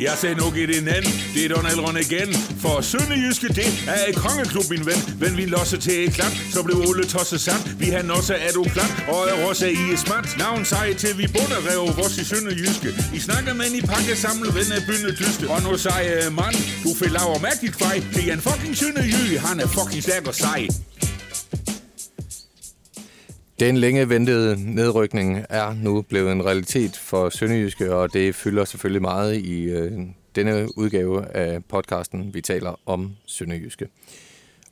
Jeg sagde nu i din anden, det er Donald Ron igen. For Sønderjyske, det er et kongeklub, min ven. Men vi losser til et klap, så blev Ole tosset sand. Vi har også er du klar, og er også i et smart. Navn sej til vi bunder rev vores i Sønderjyske. I snakker med i pakke samlet ven af bynde dyste. Og nu sej, øh, mand, du fik laver mærkeligt kvej. Det er en fucking Sønderjyge, han er fucking stærk og sej. Den længe ventede nedrykning er nu blevet en realitet for Sønderjyske, og det fylder selvfølgelig meget i øh, denne udgave af podcasten, vi taler om Sønderjyske.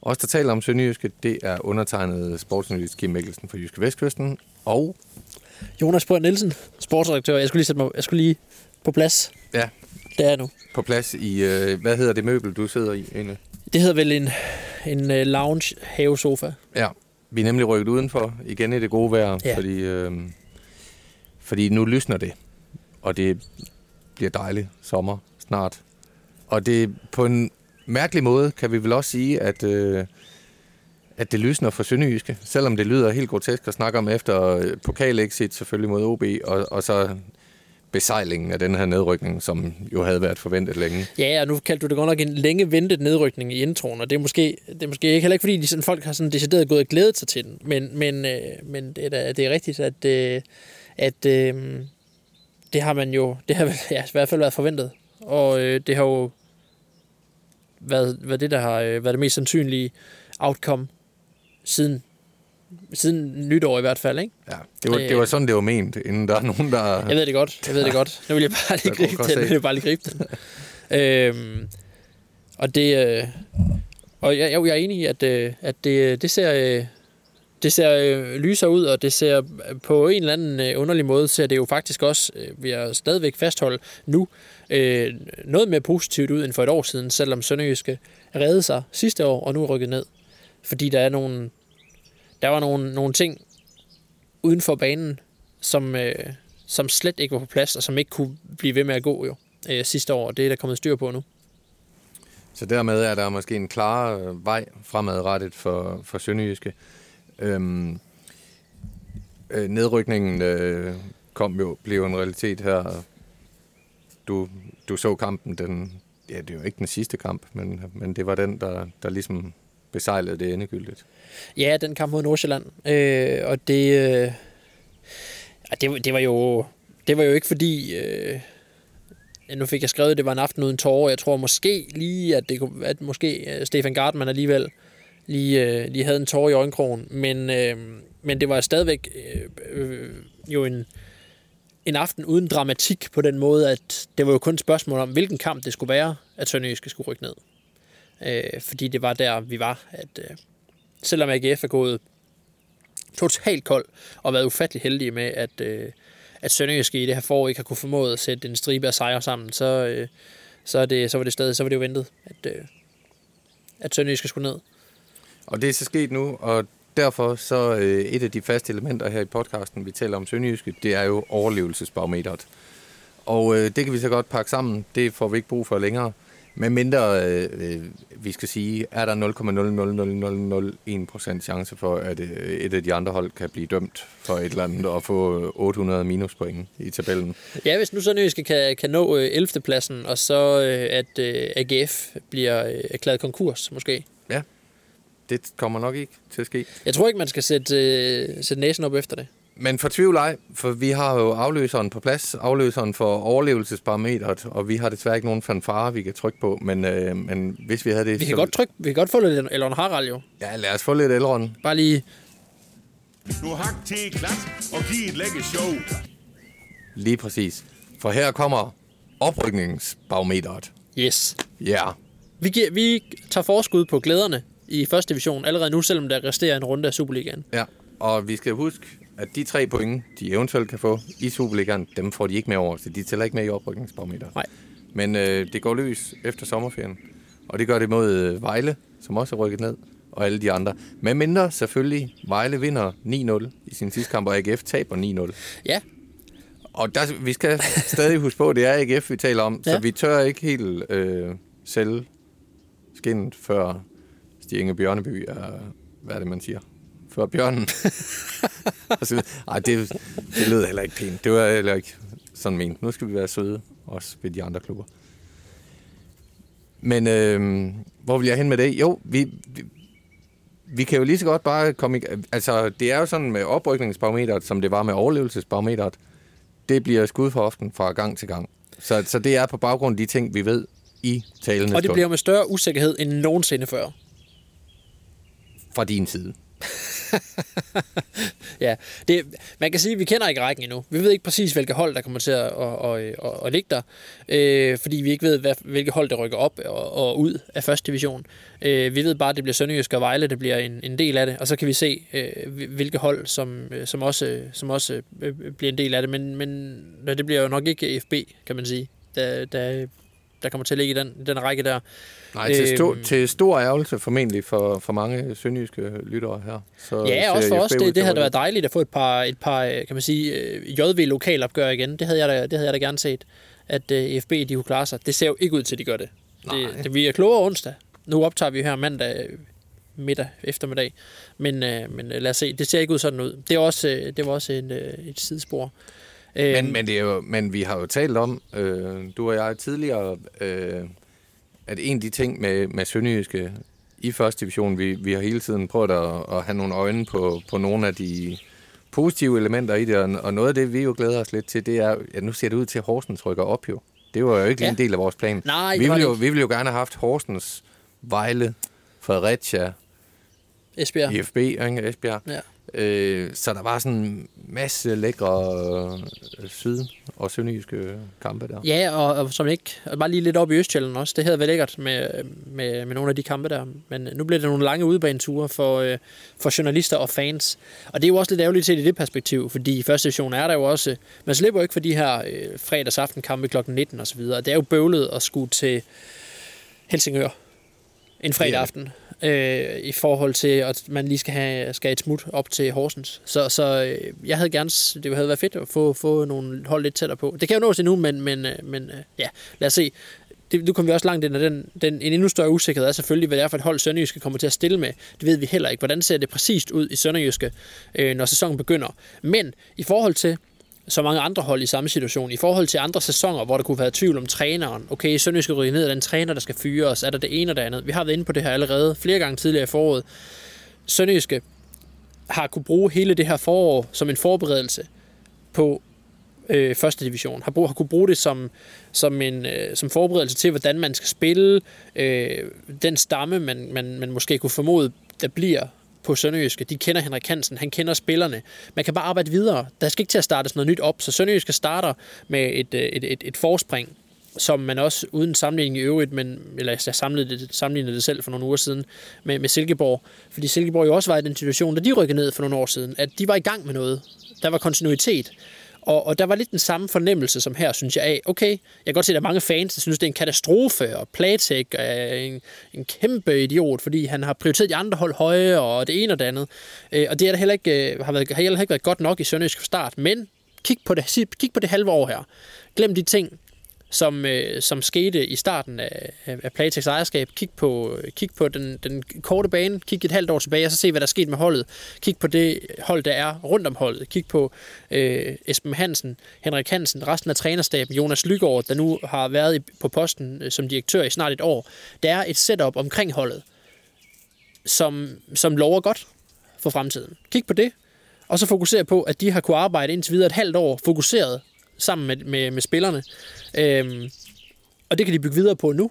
Os, der taler om Sønderjyske, det er undertegnet sportsjournalist Kim Mikkelsen fra Jyske Vestkysten, og Jonas Brønd Nielsen, sportsredaktør. Jeg skulle lige sætte mig, jeg skulle lige på plads. ja, Det er nu. på plads i, øh, hvad hedder det møbel, du sidder i egentlig? Det hedder vel en, en uh, lounge havesofa. Ja, vi er nemlig rykket udenfor igen i det gode vejr, Ja. fordi, øh, fordi nu lysner det, og det bliver dejligt sommer snart. Og det på en mærkelig måde kan vi vel også sige, at, øh, at det lysner for Sønderjyske, selvom det lyder helt grotesk at snakke om efter pokalexit selvfølgelig mod OB, og, og så besejlingen af den her nedrykning, som jo havde været forventet længe. Ja, og nu kaldte du det godt nok en længe ventet nedrykning i introen, og det er måske, det er måske ikke heller ikke, fordi de sådan, folk har sådan decideret gået og glædet sig til den, men, men, øh, men det, er, det er rigtigt, at, øh, at øh, det har man jo, det har ja, i hvert fald været forventet, og øh, det har jo været, været det, der har øh, været det mest sandsynlige outcome siden, siden nytår i hvert fald, ikke? Ja, det var, det var sådan, det var ment, inden der er nogen, der... Jeg ved det godt, jeg ved det godt. Nu vil jeg bare lige gribe den. Nu vil jeg bare lige gribe den. øhm, og det... Øh, og jeg, jeg, jeg er enig i, at, øh, at det, det ser... Øh, det ser øh, lyser ud, og det ser øh, på en eller anden øh, underlig måde, ser det jo faktisk også, øh, vi er stadigvæk fastholde nu, øh, noget mere positivt ud end for et år siden, selvom Sønderjyske redde sig sidste år, og nu er rykket ned. Fordi der er nogle, der var nogle, nogle ting uden for banen, som, øh, som slet ikke var på plads, og som ikke kunne blive ved med at gå jo øh, sidste år. Det er der kommet styr på nu. Så dermed er der måske en klar øh, vej fremadrettet for, for Sønderjyske. Øhm, øh, nedrykningen øh, kom jo, blev en realitet her. Du, du så kampen, den, ja, det er jo ikke den sidste kamp, men, men det var den, der, der ligesom besejlede det endegyldigt. Ja, den kamp mod Nordsjælland. Øh, og det, øh, ja, det, var- det var jo det var jo ikke fordi øh, nu fik jeg skrevet, at det var en aften uden tårer. Jeg tror måske lige, at, det, kunne- at måske øh, Stefan Gartmann alligevel lige, øh, lige havde en tårer i øjenkrogen. Men, øh, men det var stadigvæk øh, øh, jo en, en aften uden dramatik på den måde, at det var jo kun et spørgsmål om, hvilken kamp det skulle være, at Sønderjyske skulle rykke ned. Øh, fordi det var der, vi var. At, øh, selvom AGF er gået totalt kold og været ufattelig heldige med, at, øh, at Sønderjyske i det her forår ikke har kunne formået at sætte en stribe af sejre sammen, så, øh, så, er det, så var det stadig så var det jo ventet, at, øh, at Sønderjyske skulle ned. Og det er så sket nu, og derfor så øh, et af de faste elementer her i podcasten, vi taler om Sønderjyske, det er jo overlevelsesbarometeret. Og øh, det kan vi så godt pakke sammen. Det får vi ikke brug for længere. Men mindre, øh, øh, vi skal sige, er der 0,00001% chance for, at øh, et af de andre hold kan blive dømt for et eller andet og få 800 minuspoint i tabellen. Ja, hvis nu Sønderjyske kan, kan nå øh, 11. pladsen, og så øh, at øh, AGF bliver øh, erklæret konkurs, måske. Ja, det kommer nok ikke til at ske. Jeg tror ikke, man skal sætte, øh, sætte næsen op efter det. Men for tvivl ej, for vi har jo afløseren på plads, afløseren for overlevelsesparametret, og vi har desværre ikke nogen fanfare, vi kan trykke på, men, øh, men hvis vi havde det... Vi kan så- godt trykke, vi kan godt få lidt Elon Harald jo. Ja, lad os få lidt Elrond. Bare lige, Nu hak til klat og giv et lækker show. Lige præcis. For her kommer oprykningsbarometeret. yes. Ja, yeah. Vi, giver, vi tager forskud på glæderne i første division allerede nu, selvom der resterer en runde af Superligaen. ja. Og vi skal huske, at de tre point, de eventuelt kan få i Superligaen, dem får de ikke med over, så de tæller ikke med i oprykningsbarometeret. Nej. Men øh, det går løs efter sommerferien. Og det gør det mod øh, Vejle, som også er rykket ned, og alle de andre. Med mindre selvfølgelig, Vejle vinder 9-0 i sin sidste kamp, og AGF taber 9-0. Ja, Og der, vi skal stadig huske på, at det er AGF, vi taler om, ja. så vi tør ikke helt øh, sælge skinnet, før Stig Inge Bjørneby er, hvad er det, man siger? Før bjørnen. Og så videre. Ej, det, det lød heller ikke pænt. Det var heller ikke sådan ment. Nu skal vi være søde, også ved de andre klubber. Men øh, hvor vil jeg hen med det? Jo, vi, vi, vi kan jo lige så godt bare komme i... Altså, det er jo sådan med oprykningsbarometeret, som det var med overlevelsesbarometeret. Det bliver skud for often fra gang til gang. Så, så det er på baggrund af de ting, vi ved i talende Og det bliver med større usikkerhed end nogensinde før. fra din side. Ja, det, man kan sige, at vi kender ikke rækken endnu. Vi ved ikke præcis, hvilke hold, der kommer til at, at, at, at, at ligge der, øh, fordi vi ikke ved, hvad, hvilke hold, der rykker op og, og ud af første division. Øh, vi ved bare, at det bliver Sønderjysk og Vejle, det bliver en, en del af det, og så kan vi se, øh, hvilke hold, som, øh, som også, øh, som også øh, bliver en del af det. Men, men det bliver jo nok ikke FB, kan man sige, der, der, der kommer til at ligge i den, den række der. Nej, til, sto- Øhm. til stor ærgelse formentlig for, for mange sønderjyske lyttere her. Så Ja, også for os. Det, det havde da været dejligt at få et par, et par øh, kan man sige, øh, JV-lokalopgør igen. Det havde, jeg da, det havde jeg da gerne set, at uh, FB de kunne klare sig. Det ser jo ikke ud til, at de gør det. det, det vi er klogere onsdag. Nu optager vi her mandag øh, middag eftermiddag. Men, øh, men øh, lad os se. Det ser ikke ud sådan ud. Det, er også, øh, det var også en, øh, et sidespor. Øh, Men, men, det er jo, men vi har jo talt om, øh, du og jeg tidligere, øh, at en af de ting med, med Sønderjyske i første division, vi, vi har hele tiden prøvet at, at have nogle øjne på, på nogle af de positive elementer i det, og, og noget af det, vi jo glæder os lidt til, det er, at nu ser det ud til, at Horsens rykker op jo. Det var jo ikke Ja. en del af vores plan. Nej, vi ville, jo, vi ville jo gerne have haft Horsens, Vejle, Fredericia, Esbjerg. IFB, ikke? Esbjerg. Ja. Øh, så der var sådan en masse lækre øh, syd- og sønderjyske kampe der. Ja, og, og som ikke, og bare lige lidt op i Østjylland også. Det havde været lækkert med, med, med nogle af de kampe der. Men nu bliver det nogle lange udbaneture for, øh, for journalister og fans. Og det er jo også lidt ærgerligt set i det perspektiv, fordi i første division er der jo også... Man slipper jo ikke for de her øh, fredagsaftenkampe kl. 19 og så videre. Det er jo bøvlet at skulle til Helsingør en fredag aften. Øh, i forhold til, at man lige skal have, skal et smut op til Horsens. Så, så øh, jeg havde gerne, det havde været fedt at få, få nogle hold lidt tættere på. Det kan jo nås endnu, men, men, øh, men øh, ja, lad os se. Det, nu kommer vi også langt ind, og den, den, en endnu større usikkerhed er selvfølgelig, hvad det er for et hold Sønderjyske kommer til at stille med. Det ved vi heller ikke. Hvordan ser det præcist ud i Sønderjyske, øh, når sæsonen begynder? Men i forhold til så mange andre hold i samme situation. I forhold til andre sæsoner, hvor der kunne være tvivl om træneren. Okay, Sønderjyske ryge ned, er den træner, der skal fyre os? Er der det ene og det andet? Vi har været inde på det her allerede flere gange tidligere i foråret. Sønderjyske har kunne bruge hele det her forår som en forberedelse på øh, første division. Har, brug, har kunne bruge det som, som en øh, som forberedelse til, hvordan man skal spille. Øh, den stamme, man, man, man måske kunne formode, der bliver på Sønderjyske. De kender Henrik Hansen, han kender spillerne. Man kan bare arbejde videre. Der skal ikke til at starte noget nyt op, så Sønderjyske starter med et, øh, et, et, et forspring, som man også uden sammenligning i øvrigt, men, eller jeg sammenlignede det, sammenlignede det selv for nogle uger siden, med, med Silkeborg. Fordi Silkeborg jo også var i den situation, da de rykkede ned for nogle år siden, at de var i gang med noget. Der var kontinuitet. Og, og der var lidt den samme fornemmelse som her, synes jeg af, okay, jeg kan godt se, at der er mange fans, der synes, det er en katastrofe, og Platek er en, en kæmpe idiot, fordi han har prioriteret de andre hold høje, og det ene og det andet. Øh, og det er der heller ikke, øh, har, været, har heller ikke været godt nok i Sønderjysk fra start, men kig på det, kig på det halve år her. Glem de ting, som, øh, som skete i starten af, af, Playtex ejerskab. Kig på, kig på den, den korte bane, kig et halvt år tilbage, og så se, hvad der er sket med holdet. Kig på det hold, der er rundt om holdet. Kig på øh, Esben Hansen, Henrik Hansen, resten af trænerstaben, Jonas Lygaard, der nu har været i, på posten øh, som direktør i snart et år. Der er et setup omkring holdet, som, som lover godt for fremtiden. Kig på det, og så fokusere på, at de har kunne arbejde indtil videre et halvt år fokuseret sammen med, med, med spillerne. Øhm, og det kan de bygge videre på nu.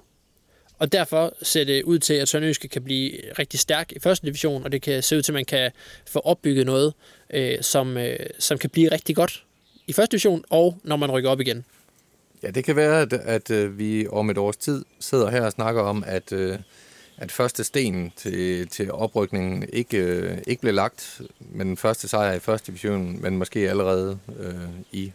Og derfor ser det ud til, at Sønderjyske kan blive rigtig stærk i første division, og det kan se ud til, at man kan få opbygget noget, øh, som, øh, som kan blive rigtig godt i første division, og når man rykker op igen. Ja, det kan være, at, at øh, vi om et års tid sidder her og snakker om, at, øh, at første sten til, til oprykningen ikke, øh, ikke blev lagt, men den første sejr i første division, men måske allerede øh, i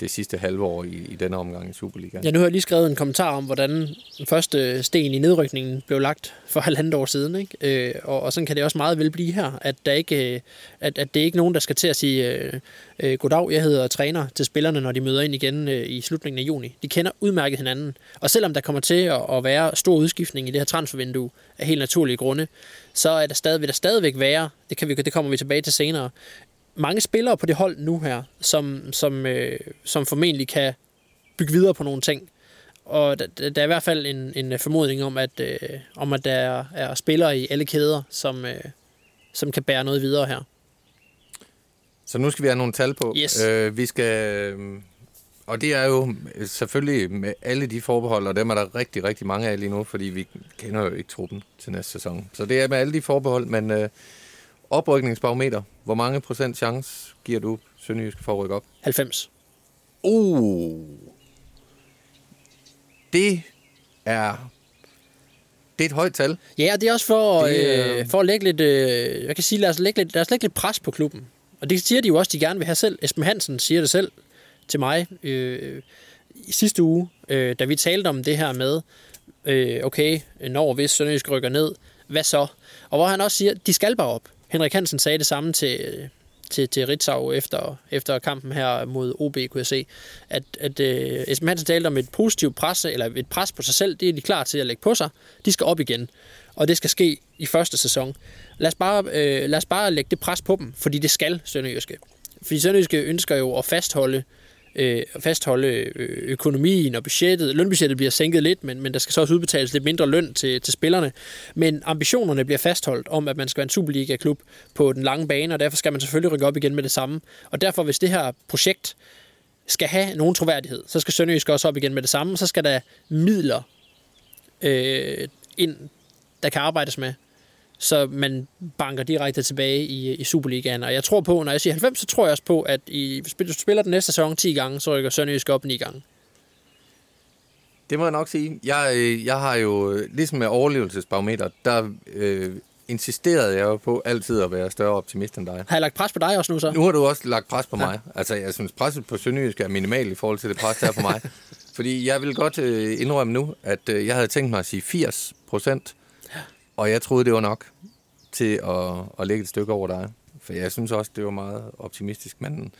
det sidste halve år i, i denne omgang i Superligaen. Ja, nu har jeg lige skrevet en kommentar om, hvordan den første sten i nedrykningen blev lagt for halvandet år siden. Ikke? Øh, og, og sådan kan det også meget vel blive her, at, der ikke, øh, at, at det er ikke nogen, der skal til at sige, øh, øh goddag, jeg hedder træner til spillerne, når de møder ind igen øh, i slutningen af juni. De kender udmærket hinanden. Og selvom der kommer til at, at være stor udskiftning i det her transfervindue af helt naturlige grunde, så er der stadig, vil der stadigvæk være, det, kan vi, det kommer vi tilbage til senere, mange spillere på det hold nu her, som, som, øh, som formentlig kan bygge videre på nogle ting. og der, der er i hvert fald en, en formodning om, at, øh, om, at der er, er spillere i alle kæder, som, øh, som kan bære noget videre her. Så nu skal vi have nogle tal på. Yes. Øh, vi skal, øh, og det er jo selvfølgelig med alle de forbehold, og dem er der rigtig, rigtig mange af lige nu, fordi vi kender jo ikke truppen til næste sæson. Så det er med alle de forbehold, men øh, oprykningsbarometer, hvor mange procent chance giver du Sønderjysk for at rykke op? 90. Uh, det er det er et højt tal. Ja, og det er også for, Det, øh, øh, for at lægge lidt, øh, jeg kan sige, lad os, lægge lidt, lad os lægge lidt pres på klubben. Og det siger de jo også, de gerne vil have selv. Esben Hansen siger det selv til mig øh, i sidste uge, øh, da vi talte om det her med, øh, okay, når hvis Sønderjysk rykker ned, hvad så? Og hvor han også siger, de skal bare op. Henrik Hansen sagde det samme til, til, til Ritzau efter, efter kampen her mod OB, kunne jeg se, at, at øh, Esben Hansen talte om et positivt pres, eller et pres på sig selv, det er de klar til at lægge på sig. De skal op igen, og det skal ske i første sæson. Lad os bare, øh, lad os bare lægge det pres på dem, fordi det skal Sønderjyske. Fordi Sønderjyske ønsker jo at fastholde øh, Øh, fastholde øh, økonomien og budgettet. Lønbudgettet bliver sænket lidt, men, men der skal så også udbetales lidt mindre løn til, til spillerne. Men ambitionerne bliver fastholdt om, at man skal være en Superliga-klub på den lange bane, og derfor skal man selvfølgelig rykke op igen med det samme. Og derfor, hvis det her projekt skal have nogen troværdighed, så skal Sønderjysk også op igen med det samme, og så skal der midler øh, ind, der kan arbejdes med så man banker direkte tilbage i, i Superligaen. Og jeg tror på, når jeg siger 90, så tror jeg også på, at i, hvis du spiller den næste sæson 10 gange, så rykker Sønderjysk op 9 gange. Det må jeg nok sige. Jeg, øh, jeg har jo, øh, ligesom med overlevelsesbarometer, der øh, insisterede jeg jo på altid at være større optimist end dig. Har jeg lagt pres på dig også nu så? Nu har du også lagt pres på ja. mig. Altså, jeg synes, presset på Sønderjysk er minimal i forhold til det pres, der er på mig. Fordi jeg vil godt øh, indrømme nu, at øh, jeg havde tænkt mig at sige 80 procent, og jeg troede, det var nok til at, at lægge et stykke over dig. For jeg synes også, det var meget optimistisk. Men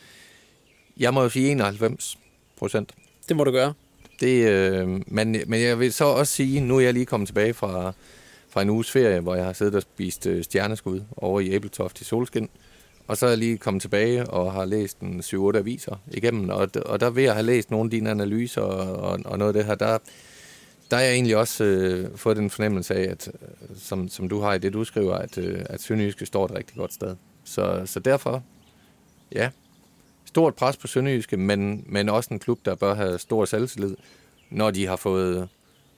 jeg må jo sige 91 procent. Det må du gøre. Det, øh, men, men jeg vil så også sige, nu er jeg lige kommet tilbage fra, fra en uges ferie, hvor jeg har siddet og spist øh, stjerneskud over i Æbletoft i Solskin. Og så er jeg lige kommet tilbage og har læst en 7-8 aviser igennem. Og, og der ved at have læst nogle af dine analyser og, og, og noget af det her, der, der er jeg egentlig også øh, fået den fornemmelse af, at, øh, som, som du har i det, du skriver, at, øh, at Sønderjyske står et rigtig godt sted. Så, så derfor, ja, stort pres på Sønderjyske, men, men også en klub, der bør have stor selvtillid, når de har fået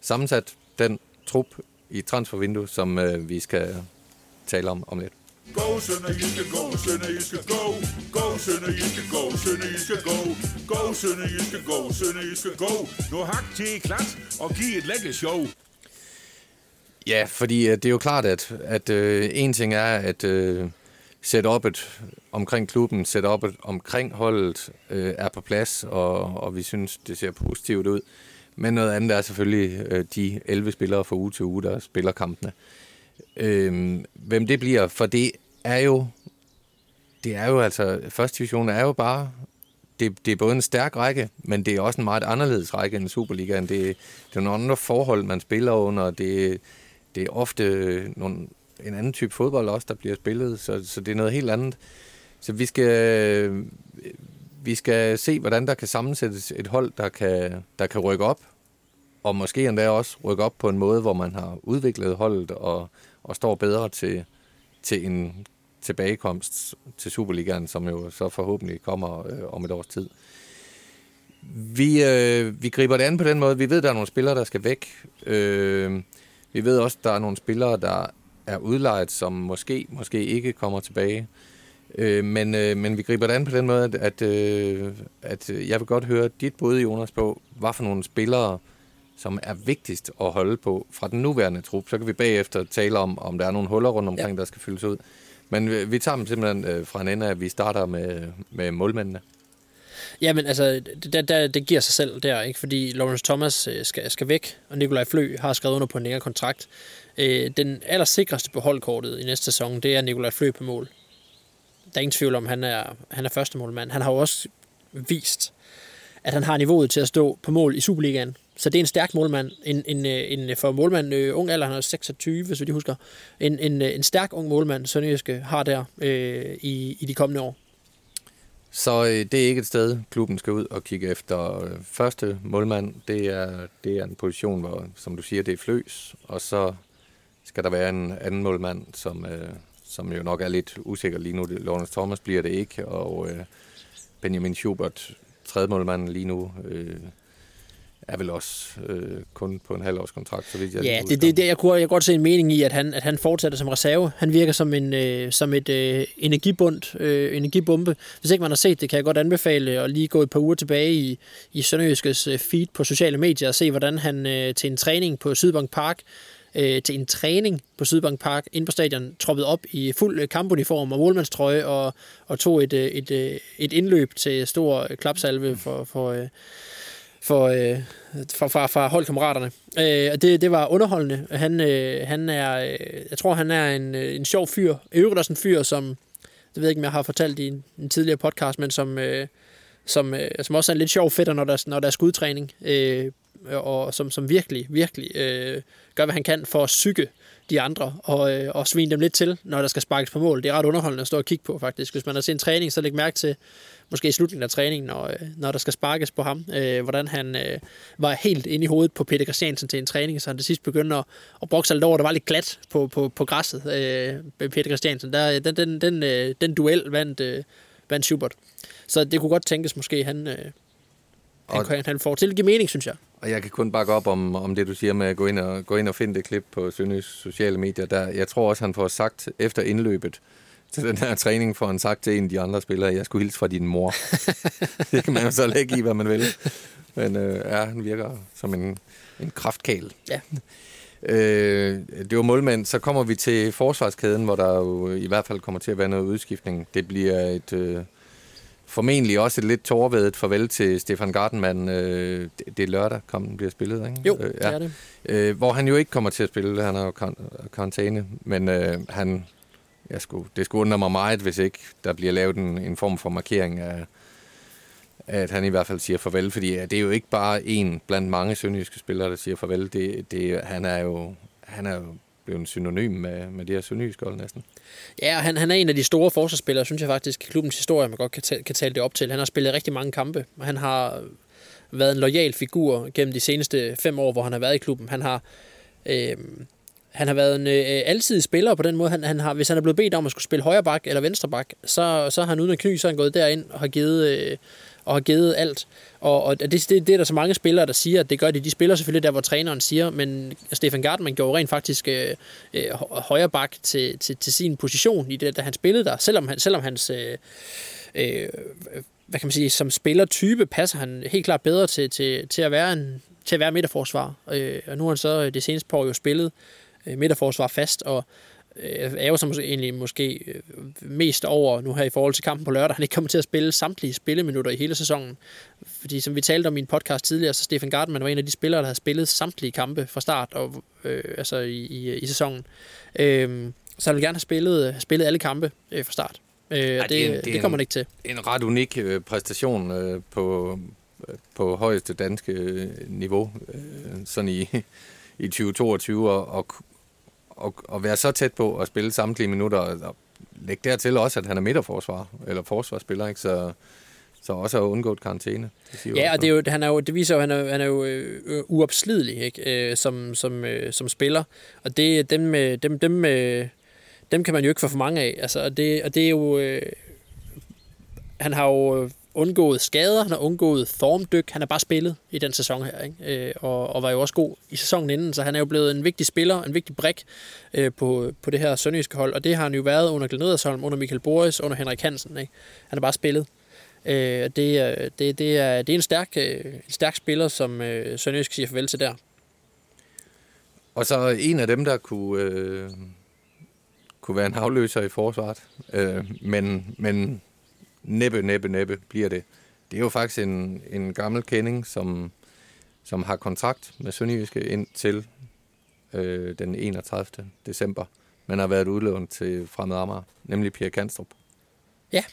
sammensat den trup i transfervindue, som øh, vi skal tale om om lidt. Go, Sønderjyske, go, Sønderjyske, go. Go, Sønderjyske, go, Sønderjyske, go. Go, Sønderjyske, go, Sønderjyske, go. Nu hak til klat og giv et lækkert show. Ja, fordi øh, det er jo klart, at, at øh, en ting er at øh, sætte op et omkring klubben, sætte op et omkring holdet øh, er på plads, og, og vi synes, det ser positivt ud. Men noget andet er selvfølgelig øh, de 11 spillere fra uge til uge, der spiller kampene. Øh, Øhm, hvem det bliver, for det er jo, det er jo altså, første division er jo bare, det, det er både en stærk række, men det er også en meget anderledes række end Superligaen. Det, det er nogle andre forhold, man spiller under, det, det er ofte nogle, en anden type fodbold også, der bliver spillet, så, så det er noget helt andet. Så vi skal, vi skal se, hvordan der kan sammensættes et hold, der kan, der kan rykke op, og måske endda også rykke op på en måde, hvor man har udviklet holdet og, og står bedre til, til en tilbagekomst til Superligaen, som jo så forhåbentlig kommer øh, om et års tid. Vi, øh, vi griber det an på den måde. Vi ved, der er nogle spillere, der skal væk. Øh, vi ved også, der er nogle spillere, der er udlejet, som måske, måske ikke kommer tilbage. Øh, men, øh, men vi griber det an på den måde, at, at, øh, at jeg vil godt høre dit bud, Jonas, på, hvad for nogle spillere, som er vigtigst at holde på fra den nuværende trup. Så kan vi bagefter tale om, om der er nogle huller rundt omkring, ja. der skal fyldes ud. Men vi, vi tager dem simpelthen øh, fra en ende af, at vi starter med, med målmændene. Jamen, altså, det, det, det giver sig selv der, ikke? Fordi Lawrence Thomas øh, skal, skal væk, og Nikolaj Flø har skrevet under på en længere kontrakt. Øh, den allersikreste på holdkortet i næste sæson, det er Nikolaj Flø på mål. Der er ingen tvivl om, han er, han er første målmand. Han har jo også vist, at han har niveauet til at stå på mål i Superligaen. Så det er en stærk målmand. En, en, øh, en øh, for målmand, øh, ung alder, han er 26, så de husker. En, en, øh, en stærk ung målmand, Sønderjyske har der øh, i, i de kommende år. Så øh, det er ikke et sted, klubben skal ud og kigge efter første målmand. Det er, det er en position, hvor, som du siger, det er fløs. Og så skal der være en anden målmand, som, øh, som jo nok er lidt usikker lige nu. Lawrence Thomas bliver det ikke, og øh, Benjamin Schubert, tredje målmand lige nu, øh, er vel også øh, kun på en halvårskontrakt, så vidt jeg Ja, det, det, det, jeg, kunne, jeg godt se en mening i, at han, at han fortsætter som reserve. Han virker som, en, øh, som et øh, energibund, øh, energibombe. Hvis ikke man har set det, kan jeg godt anbefale at lige gå et par uger tilbage i, i Sønderjyskes øh, feed på sociale medier og se, hvordan han øh, til en træning på Sydbank Park øh, til en træning på Sydbank Park ind på stadion, troppet op i fuld øh, kampuniform og målmandstrøje og, og tog et, øh, et, et, indløb til stor klapsalve for, for, for, øh, fra, fra, fra holdkammeraterne. Øh, og det, det var underholdende. Han, øh, han er, øh, jeg tror, han er en, øh, en sjov fyr. I øvrigt også en fyr, som, det ved jeg ikke, om jeg har fortalt i en, en tidligere podcast, men som, øh, som, øh, som også er en lidt sjov fætter, når der, når der er skudtræning. Øh, og som, som virkelig, virkelig øh, gør, hvad han kan for at syge de andre og, øh, og svine dem lidt til, når der skal sparkes på mål. Det er ret underholdende at stå og kigge på, faktisk. Hvis man har set en træning, så læg mærke til, måske i slutningen af træningen, når, øh, når der skal sparkes på ham, øh, hvordan han øh, var helt inde i hovedet på Peter Christiansen til en træning, så han til sidst begyndte at, at brokse lidt over, der var lidt glat på, på, på græsset øh, Peter Christiansen. Der, den, den, den, øh, den duel vandt, øh, vandt Schubert. Så det kunne godt tænkes måske, han, øh, han, han, han får til at give mening, synes jeg. Og jeg kan kun bakke op om, om det, du siger med at gå ind og, gå ind og finde det klip på Sønderjys sociale medier. Der, jeg tror også, han får sagt efter indløbet til den her træning, får han sagt til en af de andre spillere, jeg skulle hilse fra din mor. det kan man jo så lægge i, hvad man vil. Men øh, ja, han virker som en, en kraftkæl. Ja. Øh, det var målmand. Så kommer vi til forsvarskæden, hvor der jo i hvert fald kommer til at være noget udskiftning. Det bliver et... Øh, formentlig også et lidt tårvedet farvel til Stefan Gardenman. Øh, det, det er lørdag, kom den bliver spillet, ikke? Jo, øh, ja. det er det. Øh, hvor han jo ikke kommer til at spille, han har jo karantæne, men øh, han, jeg skulle, det skulle undre mig meget, hvis ikke der bliver lavet en, en form for markering af, at han i hvert fald siger farvel, fordi det er jo ikke bare en blandt mange sønderjyske spillere, der siger farvel. Det, det, han er jo han er jo blevet en synonym med, med det her sønderjyske hold næsten. Ja, han, han er en af de store forsvarsspillere, synes jeg faktisk, i klubbens historie, man godt kan, tæ- kan tale det op til. Han har spillet rigtig mange kampe, og han har været en lojal figur gennem de seneste fem år, hvor han har været i klubben. Han har, øh, han har været en øh, altid spiller på den måde. Han, han har, hvis han er blevet bedt om at skulle spille højre bak eller venstre bak, så, så har han uden at kny, så han gået derind og har givet, øh, og har givet alt. Og, og det, det, det er der så mange spillere, der siger, at det gør de. De spiller selvfølgelig der, hvor træneren siger, men Stefan Gartman gjorde rent faktisk øh, øh, højre bak til, til, til sin position i det, da han spillede der. Selvom, han, selvom hans... Øh, øh, hvad kan man sige, som spillertype passer han helt klart bedre til, til, til at være en til at være midterforsvar. Øh, og nu har han så øh, det seneste par år jo spillet midterforsvar fast, og øh, er jo så måske, egentlig måske øh, mest over nu her i forhold til kampen på lørdag. Han ikke kommer til at spille samtlige spilleminutter i hele sæsonen. Fordi som vi talte om i en podcast tidligere, så Stefan Gartman var en af de spillere, der havde spillet samtlige kampe fra start og, øh, altså i, i, i sæsonen. Øh, så han vil gerne have spillet, spillet alle kampe øh, fra start. Øh, Ej, det, det, det, det kommer han ikke til. En ret unik øh, præstation øh, på, på højeste danske øh, niveau, øh, sådan i, i 2022, og, og at, at være så tæt på at spille samtlige minutter, og lægge dertil også, at han er midterforsvar, eller forsvarsspiller, ikke? Så, så også at undgå et karantæne. Det ja, og det, er jo, han er jo, det viser jo, at han er, han er jo øh, uopslidelig ikke? Øh, som, som, øh, som spiller. Og det, dem, øh, dem, dem, øh, dem kan man jo ikke få for mange af. Altså, og, det, og det er jo... Øh, han har jo undgået skader, han har undgået formdyk, han har bare spillet i den sæson her, ikke? Øh, og, og var jo også god i sæsonen inden, så han er jo blevet en vigtig spiller, en vigtig brik øh, på, på det her sønderjyske hold, og det har han jo været under Glenn under Michael Boris, under Henrik Hansen. Ikke? Han har bare spillet. Øh, det, øh, det, det, er, det er en stærk, øh, en stærk spiller, som øh, Sønderjysk siger farvel til der. Og så en af dem, der kunne, øh, kunne være en afløser i forsvaret, øh, men, men næppe, næppe, næppe bliver det. Det er jo faktisk en, en gammel kending, som, som har kontrakt med Sønderjyske ind til øh, den 31. december, men har været udlånt til Fremad Amager, nemlig Pierre Kanstrup. Ja.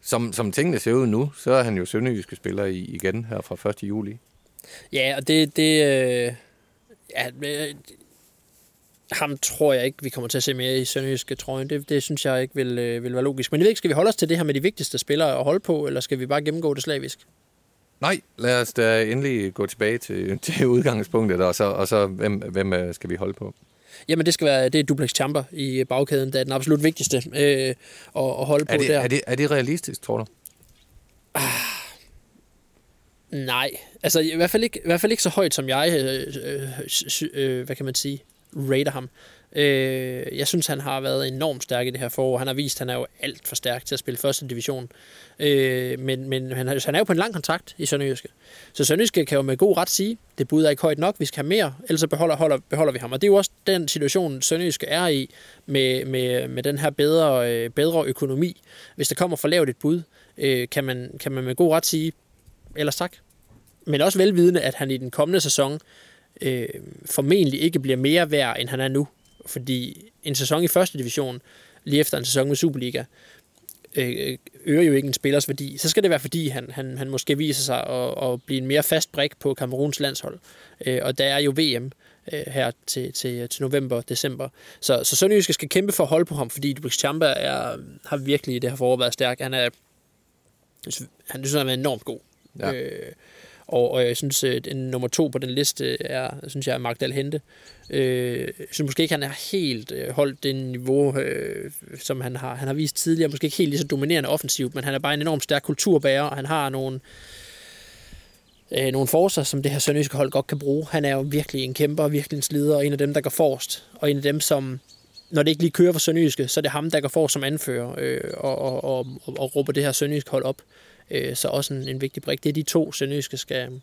Som, som tingene ser ud nu, så er han jo Sønderjyske spiller i, igen her fra 1. juli. Ja, og det, det øh, ja, ham tror jeg ikke, vi kommer til at se mere i Sønderjyske trøjen. Det, det synes jeg ikke vil, øh, vil være logisk. Men jeg ved ikke, skal vi holde os til det her med de vigtigste spillere at holde på, eller skal vi bare gennemgå det slavisk? Nej, lad os da endelig gå tilbage til, til udgangspunktet, og så, og så hvem, hvem øh, skal vi holde på? Jamen, det skal være det er duplex chamber i bagkæden, der er den absolut vigtigste øh, at, at holde på Er det, der. er, det, er det realistisk, tror du? Nej, altså i hvert fald ikke, i hvert fald ikke så højt, som jeg, øh, øh, øh, hvad kan man sige, rater ham. Øh, jeg synes, han har været enormt stærk i det her forår. Han har vist, at han er jo alt for stærk til at spille første division. Øh, men men han, han er jo på en lang kontrakt i Sønderjyske. Så Sønderjyske kan jo med god ret sige, det bud er ikke højt nok, vi skal have mere, ellers så beholder, holder, beholder vi ham. Og det er jo også den situation, Sønderjyske er i med, med, med den her bedre, øh, bedre økonomi. Hvis der kommer for lavt et bud, øh, kan, man, kan man med god ret sige, ellers tak. Men også velvidende, at han i den kommende sæson øh, formentlig ikke bliver mere værd, end han er nu. Fordi en sæson i første division, lige efter en sæson med Superliga, øh, øger jo ikke en spillers værdi. Så skal det være, fordi han, han, han måske viser sig at, at blive en mere fast brik på Kameruns landshold. Øh, og der er jo VM øh, her til, til, til november december. Så, så Sønderjyske skal kæmpe for at holde på ham, fordi Dubrik Chamba er, har virkelig i det her forår været stærk. Han er, han synes, han været enormt god. Ja. Øh, og, og jeg synes, at den nummer to på den liste er, synes jeg, er Magdal Hente. Øh, jeg synes måske ikke, han har helt øh, holdt det niveau, øh, som han har, han har vist tidligere. Måske ikke helt lige så dominerende offensivt, men han er bare en enormt stærk kulturbærer, og han har nogle, øh, nogle forser, som det her sønderjyske hold godt kan bruge. Han er jo virkelig en kæmper, virkelig en slider, og en af dem, der går forrest. Og en af dem, som, når det ikke lige kører for sønderjyske, så er det ham, der går for som anfører, øh, og, og, og, og, og råber det her sønderjyske hold op. Øh, så også en, en vigtig brik. Det er de to sønderjyske skal,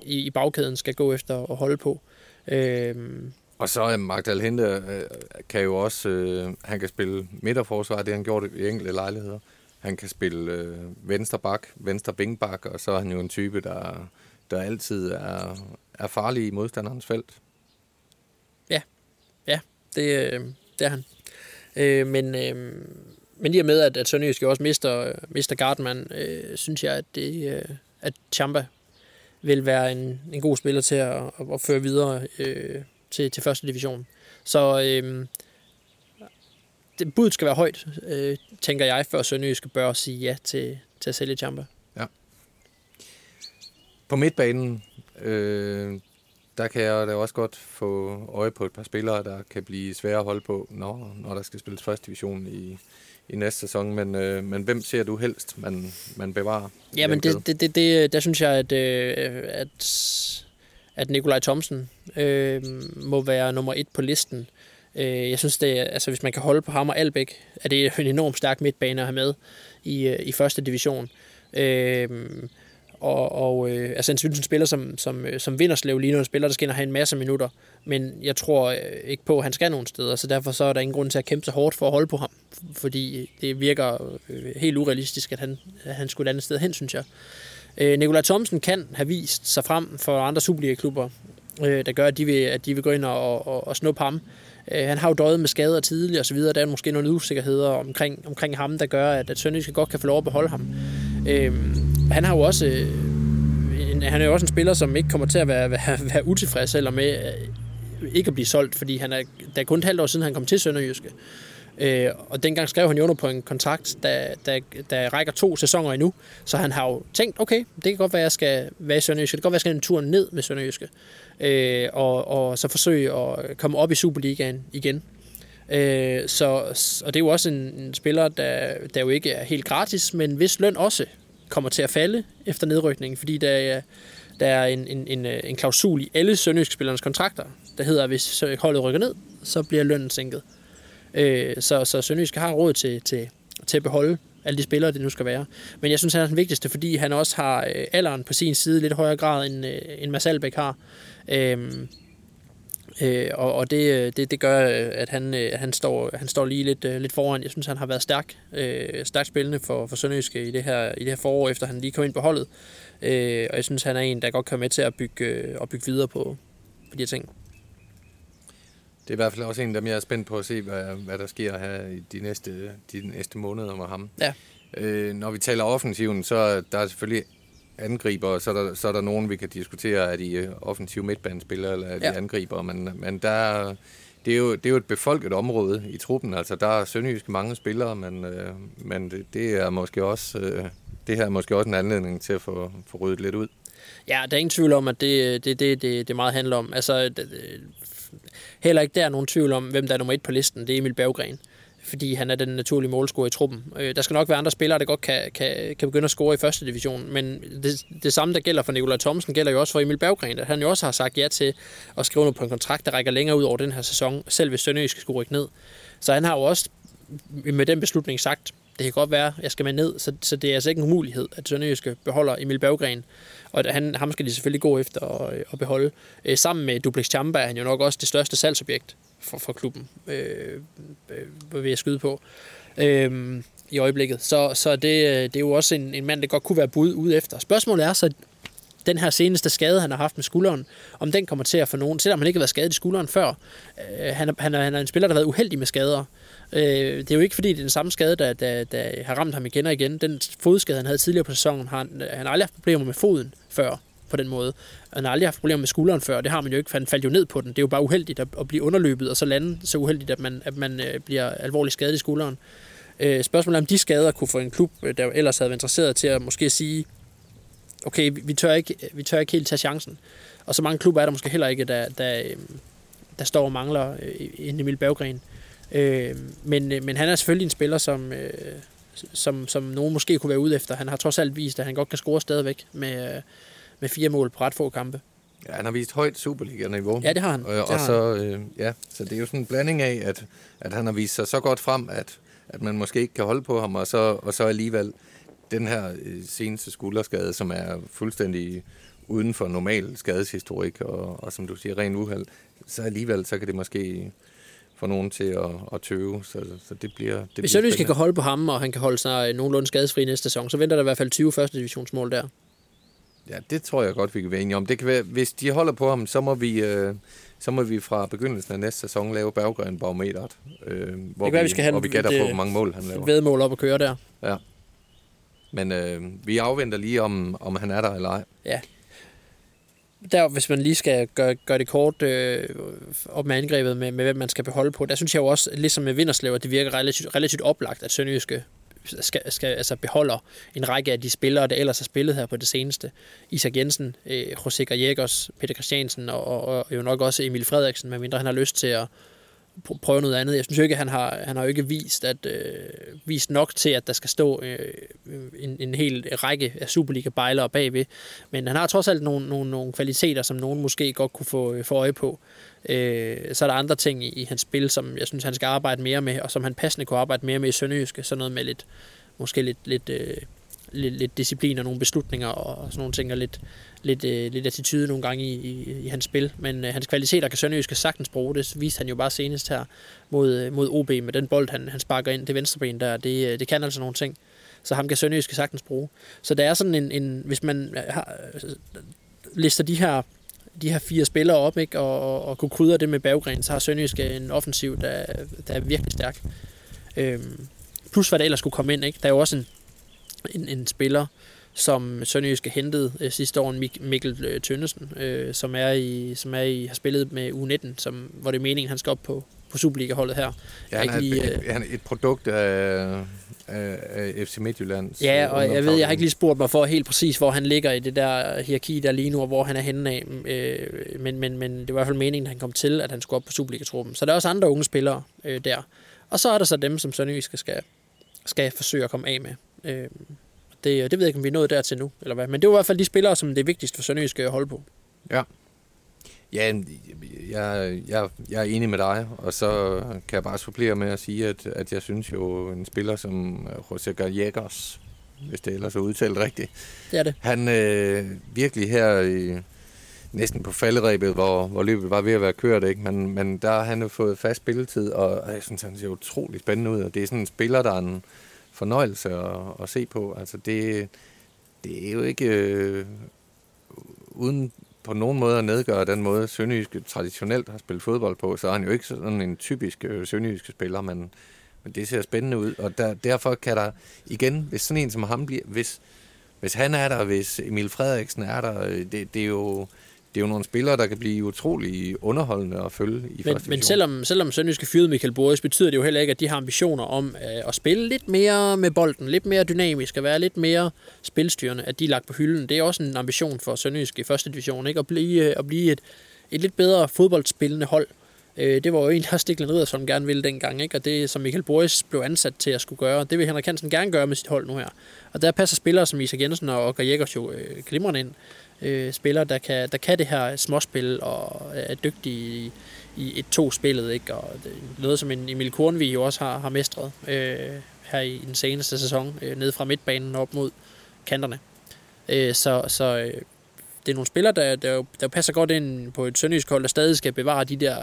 i, i bagkæden skal gå efter og holde på. Øh, Og så er Magdal Hente øh, kan jo også, øh, han kan spille midterforsvar, det har han gjort i enkelte lejligheder. Han kan spille øh, venstre bak, venstre bængbak, og så er han jo en type, der, der altid er, er farlig i modstanderens felt. Ja, det, øh, det er han. Øh, men, øh, men i og med, at, at Sønderjysk jo også mister, mister Gardman, øh, synes jeg, at, det, øh, at Champa vil være en, en god spiller til at, at, at føre videre øh, til, til første division. Så øh, det, budet skal være højt, øh, tænker jeg, før Sønderjysk bør sige ja til, til at sælge Champa. Ja. På midtbanen, øh, der kan jeg da også godt få øje på et par spillere, der kan blive svære at holde på, når, når der skal spilles første division i, i næste sæson. Men, øh, men hvem ser du helst, man, man bevarer? Ja, men det, det, det, det, der synes jeg, at, øh, at, at Nikolaj Thomsen øh, må være nummer et på listen. Øh, jeg synes, det altså, hvis man kan holde på ham og Albæk, er det en enormt stærk midtbane at have med i, øh, i første division. Øh, og, og øh, altså en, en spiller som, som, øh, som Vinderslev lige nu, en spiller, der skal ind og have en masse minutter. Men jeg tror øh, ikke på, at han skal nogen steder, så derfor så er der ingen grund til at kæmpe så hårdt for at holde på ham. Fordi det virker øh, helt urealistisk, at han, at han skulle et andet sted hen, synes jeg. Øh, Nikolaj Thomsen kan have vist sig frem for andre Superliga-klubber, øh, der gør, at de vil, at de vil gå ind og, og, og snuppe ham. Øh, han har jo døjet med skader tidligere og så videre. Der er måske nogle usikkerheder omkring, omkring ham, der gør, at, at Sønderjyske godt kan få lov at beholde ham. Øh, han har jo også... Øh, en, han er jo også en spiller, som ikke kommer til at være, være, være utilfreds eller med øh, ikke at blive solgt, fordi han er, der er kun et halvt år siden, han kom til Sønderjyske. Øh, og dengang skrev han jo under på en kontrakt, der, der, der rækker to sæsoner endnu. Så han har jo tænkt, okay, det kan godt være, at jeg skal være i Sønderjyske. Det kan godt være, at jeg skal en tur ned med Sønderjyske. Øh, og, og så forsøge at komme op i Superligaen igen. Øh, så, og det er jo også en, en spiller, der, der jo ikke er helt gratis, men hvis løn også kommer til at falde efter nedrykningen, fordi der der er en, en, en, en klausul i alle sønderjysk spillernes kontrakter, der hedder, at hvis holdet rykker ned, så bliver lønnen sænket. Øh, så, så Sønderjysk har råd til, til, til at beholde alle de spillere, det nu skal være. Men jeg synes, han er den vigtigste, fordi han også har øh, alderen på sin side lidt højere grad, end, øh, end Mads Albeck har. Øh, Øh, og og det, det, det gør, at han, at han, står, han står lige lidt, lidt foran. Jeg synes, han har været stærk, øh, stærkt spillende for, for Sønderjyske i det, her, i det her forår, efter han lige kom ind på holdet. Øh, og jeg synes, han er en, der godt kan med til at bygge, at bygge videre på, på de her ting. Det er i hvert fald også en af dem, jeg er spændt på at se, hvad, hvad der sker her i de næste, de næste måneder med ham. Ja. Øh, når vi taler offensiven, så er der selvfølgelig angriber, så er der, så er der nogen, vi kan diskutere, er de offensive midtbanespillere, eller er de Ja. angriber, men, men der, det er, jo, det er jo et befolket område i truppen. Altså, der er sønderjyske mange spillere, men, øh, men det, det er måske også... Øh, det her er måske også en anledning til at få, få ryddet lidt ud. Ja, der er ingen tvivl om, at det det, det, det, det meget handler om. Altså, det, heller ikke der er nogen tvivl om, hvem der er nummer et på listen. Det er Emil Berggren fordi han er den naturlige målscorer i truppen. Øh, der skal nok være andre spillere, der godt kan, kan, kan begynde at score i første division, men det, det samme, der gælder for Nikolaj Thomsen, gælder jo også for Emil Berggren, at han jo også har sagt ja til at skrive noget på en kontrakt, der rækker længere ud over den her sæson, selv hvis Sønderjysk skulle rykke ned. Så han har jo også med den beslutning sagt, det kan godt være, at jeg skal med ned, så, så det er altså ikke en umulighed, at Sønderjyske beholder Emil Berggren. Og han, ham skal de selvfølgelig gå efter at, at beholde. Øh, sammen med Duplex Chamba er han jo nok også det største salgsobjekt for, for klubben, øh, øh, vil jeg skyde på, øh, i øjeblikket. Så, så det, øh, det er jo også en, en mand, der godt kunne være bud ude efter. Spørgsmålet er så, den her seneste skade, han har haft med skulderen, om den kommer til at få nogen, selvom han ikke har været skadet i skulderen før. Øh, han, er, han, er, han er en spiller, der har været uheldig med skader. Øh, det er jo ikke fordi, det er den samme skade, der, der, der har ramt ham igen og igen. Den fodskade, han havde tidligere på sæsonen, har han, han har aldrig haft problemer med foden før på den måde. Han har aldrig haft problemer med skulderen før, det har man jo ikke, for han faldt jo ned på den. Det er jo bare uheldigt at, at blive underløbet, og så lande så uheldigt, at man, at man øh, bliver alvorligt skadet i skulderen. Øh, spørgsmålet er, om de skader kunne få en klub, øh, der ellers havde været interesseret til at måske sige, okay, vi tør ikke, vi tør ikke helt tage chancen. Og så mange klubber er der måske heller ikke, der, der, øh, der står og mangler øh, en Emil Berggren. Øh, men, øh, men han er selvfølgelig en spiller, som, øh, som, som nogen måske kunne være ude efter. Han har trods alt vist, at han godt kan score stadigvæk med, med fire mål på ret få kampe. Ja, han har vist højt Superliga-niveau. Ja, det har han. Og, og så, øh, ja, så det er jo sådan en blanding af, at, at han har vist sig så godt frem, at, at man måske ikke kan holde på ham, og så, og så alligevel den her øh, seneste skulderskade, som er fuldstændig uden for normal skadeshistorik, og, og som du siger, ren uheld, så alligevel, så kan det måske få nogen til at, at tøve, så, så det bliver det Hvis Sønderjysk kan holde på ham, og han kan holde sig nogenlunde skadesfri næste sæson, så venter der i hvert fald 20 første divisionsmål der. Ja, det tror jeg godt, vi kan være enige om. Det kan være, hvis de holder på ham, så må vi, øh, så må vi fra begyndelsen af næste sæson lave Berggren barometeret, øh, hvor, vi, vi, skal have hvor vi gætter på, hvor mange mål han laver. Vedmål op og køre der. Ja. Men øh, vi afventer lige, om, om han er der eller ej. Ja. Der, hvis man lige skal gøre, gøre det kort øh, op med angrebet med, med, hvem man skal beholde på, der synes jeg jo også, ligesom med Vinderslev, at det virker relativt, relativt oplagt, at Sønderjyske skal, skal, altså beholder en række af de spillere, der ellers har spillet her på det seneste. Isak Jensen, øh, José Gallegos, Peter Christiansen og, og, og jo nok også Emil Frederiksen, medmindre han har lyst til at prøve noget andet. Jeg synes jo ikke, at han har, han har jo ikke vist, at, øh, vist nok til, at der skal stå øh, en, en hel række af Superliga-bejlere bagved. Men han har trods alt nogle, nogle, nogle kvaliteter, som nogen måske godt kunne få, øh, få øje på. Øh, så er der andre ting i, i hans spil, som jeg synes, han skal arbejde mere med, og som han passende kunne arbejde mere med i Sønderjyske. Sådan noget med lidt, måske lidt, lidt, øh, lidt, lidt disciplin og nogle beslutninger og sådan nogle ting, og lidt, lidt, øh, lidt attitude nogle gange i, i, i hans spil. Men øh, hans kvaliteter kan Sønderjysk sagtens bruge. Det viste han jo bare senest her mod, øh, mod OB med den bold, han, han sparker ind det venstre ben der. Det, øh, det kan altså nogle ting. Så ham kan Sønderjysk sagtens bruge. Så der er sådan en, en hvis man øh, har, lister de her de her fire spillere op, ikke? Og, og, og kunne krydre det med Berggren, så har Sønderjysk en offensiv, der, der er virkelig stærk. Øhm, plus hvad der ellers skulle komme ind, ikke? Der er jo også en, en, en spiller, som Sønderjyske hentede øh, sidste år, Mik- Mikkel øh, Tønnesen, øh, som, er i, som er i, har spillet med U19, som, hvor det er meningen, han skal op på, på Superliga-holdet her. Ja, han er, lige, et, han er et produkt af, af, af FC Midtjyllands Ja, og jeg ved, jeg har ikke lige spurgt mig for helt præcis, hvor han ligger i det der hierarki der lige nu, og hvor han er henne af. Øh, men, men, men det var i hvert fald meningen, at han kom til, at han skulle op på Superliga-truppen. Så der er også andre unge spillere øh, der. Og så er der så dem, som Sønderjyske skal, skal forsøge at komme af med. Øh, det, det ved jeg ikke, om vi er nået dertil nu, eller hvad. Men det var i hvert fald de spillere, som det er vigtigst for Sønderjysk at holde på. Ja. Ja, jeg, jeg, jeg er enig med dig, og så kan jeg bare supplere med at sige, at, at jeg synes jo, en spiller som José Gallegos, hvis det ellers er udtalt rigtigt, det er det. han øh, virkelig her i, næsten på falderæbet, hvor, hvor løbet var ved at være kørt, ikke? Men, men der har han fået fast spilletid, og jeg synes, han ser utrolig spændende ud, og det er sådan en spiller, der er en, fornøjelse at, at se på. Altså det, det er jo ikke øh, uden på nogen måde at nedgøre den måde, Sønderjyske traditionelt har spillet fodbold på, så er han jo ikke sådan en typisk øh, Sønderjyske spiller, men, men det ser spændende ud, og der, derfor kan der igen, hvis sådan en som ham bliver, hvis, hvis han er der, hvis Emil Frederiksen er der, øh, det, det er jo det er jo nogle spillere, der kan blive utrolig underholdende at følge i Men, første men selvom, selvom Sønderjyske fyrede Michael Boris, betyder det jo heller ikke, at de har ambitioner om øh, at spille lidt mere med bolden, lidt mere dynamisk, at være lidt mere spilstyrende, at de er lagt på hylden. Det er også en ambition for Sønderjyske i første division, ikke? At blive, øh, at blive et, et lidt bedre fodboldspillende hold. Øh, det var jo egentlig også Stikland Ridder, som gerne ville dengang, ikke? og det som Michael Boris blev ansat til at skulle gøre, det vil Henrik Hansen gerne gøre med sit hold nu her. Og der passer spillere som Isak Jensen og Jækkers jo øh, glimrende ind. Øh, spillere, der kan, der kan det her småspil og er dygtige i, i et to-spillet, ikke? og det, er noget som Emil Kornvig jo også har, har mestret øh, her i den seneste sæson, øh, ned fra midtbanen op mod kanterne. Øh, så så øh, det er nogle spillere, der, der, der passer godt ind på et sønderjysk hold, der stadig skal bevare de der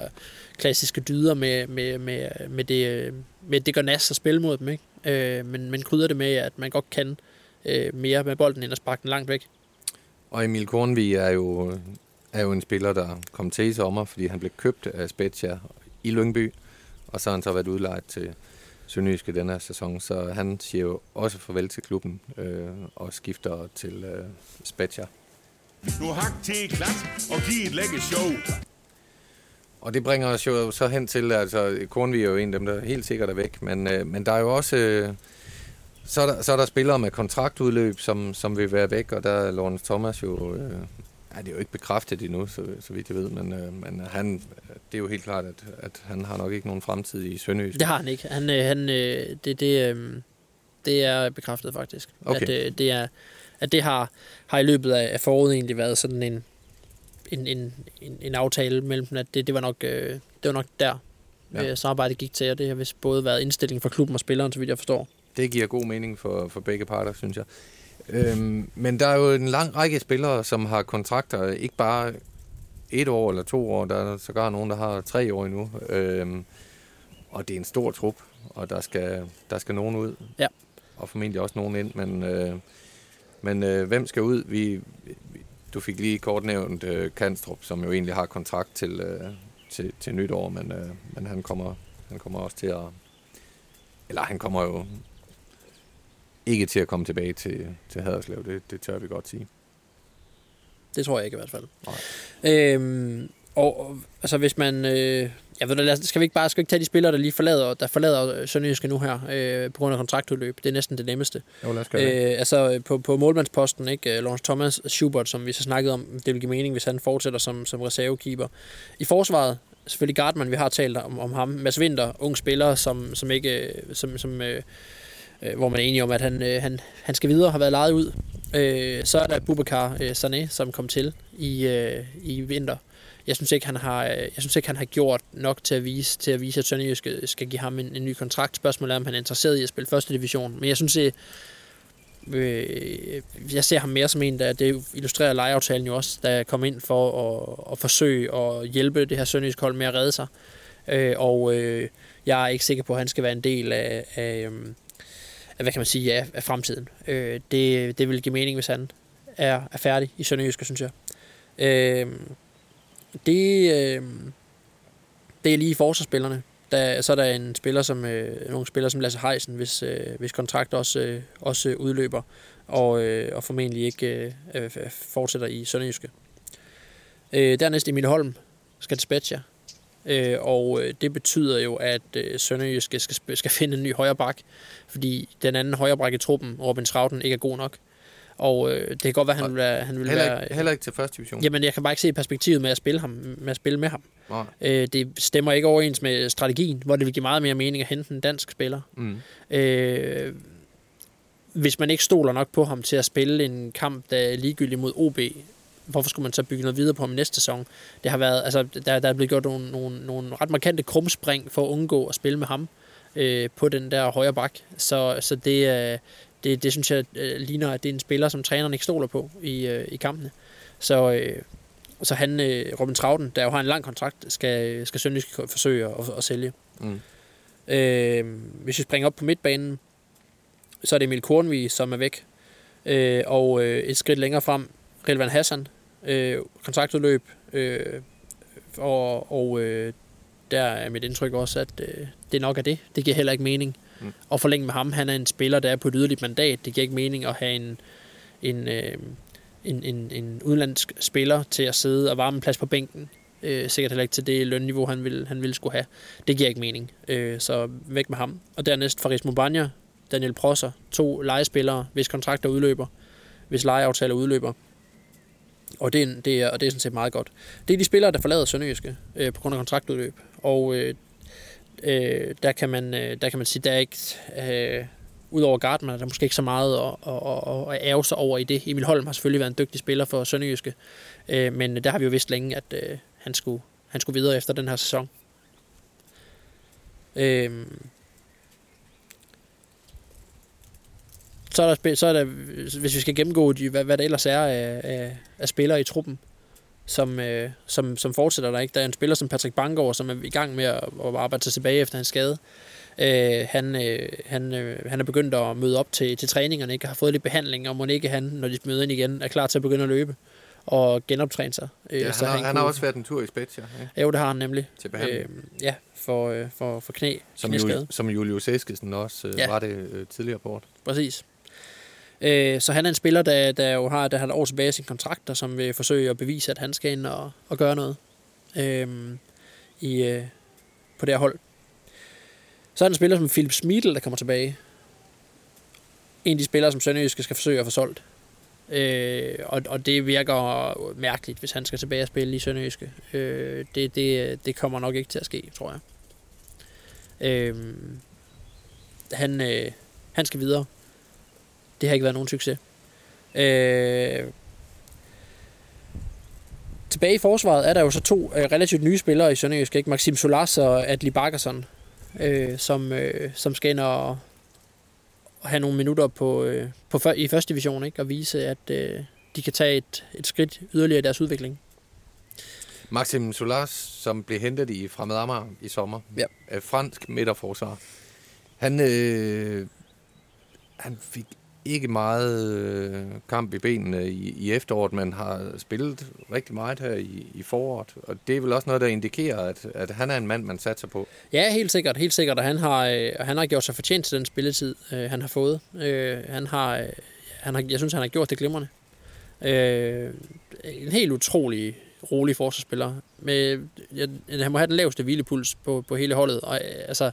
klassiske dyder med, med, med, med, det, øh, med det gør nas at spille mod dem. Ikke? Øh, men, men krydder det med, at man godt kan øh, mere med bolden, end at sparke den langt væk. Og Emil Kornvig er jo, er jo en spiller, der kom til i sommer, fordi han blev købt af Spezia i Lyngby, og så har han så været udlejet til Sønderjyske den her sæson, så han siger jo også farvel til klubben øh, og skifter til øh, Spezia. Nu hak til klat og giv et lækkert show. Og det bringer os jo så hen til, altså Kornvig er jo en af dem, der helt sikkert er væk, men, øh, men der er jo også, øh, så, er der, så er der spillere med kontraktudløb, som, som vil være væk, og der er Lawrence Thomas jo, øh, ja, det er jo ikke bekræftet endnu, så, så vidt jeg ved, men, øh, men han, det er jo helt klart, at, at han har nok ikke nogen fremtid i Sønderjysk. Det har han ikke. Han, øh, han, øh, det, det, øh, det er bekræftet faktisk. Okay. At, øh, det er, at det har, har i løbet af, af foråret egentlig været sådan en, en, en, en, en aftale mellem dem, at det, det, var nok, øh, det var nok der, Ja. øh, samarbejdet gik til, og det har vist både været indstilling for klubben og spilleren, så vidt jeg forstår. Det giver god mening for, for begge parter, synes jeg. Øhm, men der er jo en lang række spillere, som har kontrakter, ikke bare et år eller to år, der er sågar nogen, der har tre år endnu. Øhm, og det er en stor trup, og der skal, der skal nogen ud. Ja. Og formentlig også nogen ind, men, øh, men øh, hvem skal ud? Vi, du fik lige kort nævnt øh, Kanstrup, som jo egentlig har kontrakt til, øh, til, til nytår, men, øh, men han, kommer, han kommer også til at... Eller han kommer jo ikke til at komme tilbage til, til Haderslev, det, det tør vi godt sige. Det tror jeg ikke i hvert fald. Nej. Øhm, og, altså hvis man... Øh, jeg ved, da, skal vi ikke bare skal vi ikke tage de spillere, der lige forlader, der forlader Sønderjyske nu her, øh, på grund af kontraktudløb. Det er næsten det nemmeste. Jo, lad os gøre det. Øh, altså på, på målmandsposten, ikke? Øh, Lawrence Thomas, Schubert, som vi så snakkede om, det vil give mening, hvis han fortsætter som, som reservekeeper. I forsvaret, selvfølgelig Gardman, vi har talt om, om ham. Mads Winter, ung spiller, som, som ikke, øh, som, som, øh, øh, hvor man er enige om, at han, øh, han, han skal videre, har været lejet ud. Øh, så er der Bubakar øh, Sané, som kom til i, øh, i vinter. Jeg synes ikke, han har, øh, jeg synes ikke, han har gjort nok til at vise, til at, vise at Sønderjysk skal, skal give ham en, en ny kontrakt. Spørgsmålet er, om han er interesseret i at spille første division. Men jeg synes, det, øh, jeg ser ham mere som en, der det illustrerer lejeaftalen jo også, der kom ind for at, at forsøge at hjælpe det her Sønderjysk hold med at redde sig. Øh, og øh, jeg er ikke sikker på, at han skal være en del af, af øhm, hvad kan man sige, af, af fremtiden. Øh, det, det vil give mening, hvis han er, er færdig i Sønderjyske, synes jeg. Øh, det, øh, det er lige forsvarsspillerne. Der, så er der en spiller som, øh, nogle spillere som Lasse Heisen, hvis, øh, hvis kontrakt også, øh, også udløber, og, øh, og formentlig ikke øh, øh, fortsætter i Sønderjyske. Øh, dernæst Emil Holm skal til Spezia, øh, og øh, det betyder jo, at øh, Sønderjyske skal, finde en ny højre bak, fordi den anden højre bak i truppen, Robin Strauten, ikke er god nok. Og øh, det kan godt være, at han vil være... Han vil Heller være ikke, heller ikke til første division. Jamen, jeg kan bare ikke se perspektivet med at spille, ham, med, at spille med ham. Nej. Øh, det stemmer ikke overens med strategien, hvor det vil give meget mere mening at hente en dansk spiller. Mm. Øh, hvis man ikke stoler nok på ham til at spille en kamp, der er ligegyldig mod OB, hvorfor skulle man så bygge noget videre på ham næste sæson? Det har været, altså, der, der er blevet gjort nogle, nogle, nogle ret markante krumspring for at undgå at spille med ham øh, på den der højre bak. Så, så det, øh, det, det synes jeg øh, ligner, at det er en spiller, som træneren ikke stoler på i, øh, i kampene. Så, øh, så han, øh, Robin Trauten, der jo har en lang kontrakt, skal, skal Sønderjysk forsøge at, at sælge. Mm. Øh, hvis vi springer op på midtbanen, så er det Emil Kornvig, som er væk. Øh, og øh, et skridt længere frem, Relvan Hassan, øh, kontraktudløb. Øh, og og øh, der er mit indtryk også, at øh, det nok er det. Det giver heller ikke mening Mm. at forlænge med ham. Han er en spiller, der er på et yderligt mandat. Det giver ikke mening at have en, en, øh, en, en, en udenlandsk spiller til at sidde og varme en plads på bænken. Øh, sikkert heller ikke til det lønniveau, han ville, han ville skulle have. Det giver ikke mening. Øh, så væk med ham. Og dernæst Faris Mubanya, Daniel Prosser, to legespillere, hvis kontrakter udløber, hvis lejeaftaler udløber. Og det, er, det er, og det er sådan set meget godt. Det er de spillere, der forlader Sønderjyske øh, på grund af kontraktudløb. Og øh, øh, der, kan man, øh, der kan man sige, der er ikke... Øh, Udover Gardner, der er måske ikke så meget at, at, at, at sig over i det. Emil Holm har selvfølgelig været en dygtig spiller for Sønderjyske, øh, men der har vi jo vidst længe, at øh, han, skulle, han skulle videre efter den her sæson. Øh, så er der, så er der hvis vi skal gennemgå, de, hvad, hvad der ellers er af, af, af spillere i truppen, som, øh, som, som fortsætter der ikke. Der er en spiller som Patrick Bangor, som er i gang med at, at arbejde sig tilbage efter hans skade. Øh, han, øh, han, øh, han er begyndt at møde op til, til træningerne, ikke? har fået lidt behandling, og må ikke han, når de møder ind igen, er klar til at begynde at løbe og genoptræne sig. Øh, ja, så han, har, han, han har også været en tur i Spezia. Ja. Jo, det har han nemlig. Til behandling. Øh, ja, for, øh, for, for knæ, som, Juli, som Julius Eskesen også øh, ja. var det øh, tidligere på året. Præcis. Øh, så han er en spiller, der, der jo har, der har et år tilbage i sin kontrakt, og som vil forsøge at bevise, at han skal ind og, og gøre noget øh, i, øh, på det her hold. Så er der en spiller som Philip Smidl, der kommer tilbage. En af de spillere, som Sønderjyske skal forsøge at få solgt. Øh, og, og det virker mærkeligt, hvis han skal tilbage og spille i Sønderjyske. Øh, det, det, det kommer nok ikke til at ske, tror jeg. Øh, han, øh, han skal videre. Det har ikke været nogen succes. Øh, tilbage i forsvaret er der jo så to øh, relativt nye spillere i Sønderjysk, ikke? Maxim Solas og Adli Bagerson, øh, som, øh, som skal ind og, og have nogle minutter på, øh, på før, i første division, ikke? og vise, at øh, de kan tage et, et skridt yderligere i deres udvikling. Maxim Solas, som blev hentet i Fremad Amager i sommer, ja. af fransk midterforsvar, han, øh, han fik ikke meget øh, kamp i benene i, i efteråret, men har spillet rigtig meget her i, i foråret. Og det er vel også noget, der indikerer, at, at han er en mand, man satser på. Ja, helt sikkert. Helt sikkert. Og han har, øh, han har gjort sig fortjent til den spilletid, øh, han har fået. Øh, han har, øh, han har, jeg synes, han har gjort det glimrende. Øh, en helt utrolig rolig forsvarsspiller. Med, jeg, han må have den laveste hvilepuls på, på hele holdet. Og, øh, altså,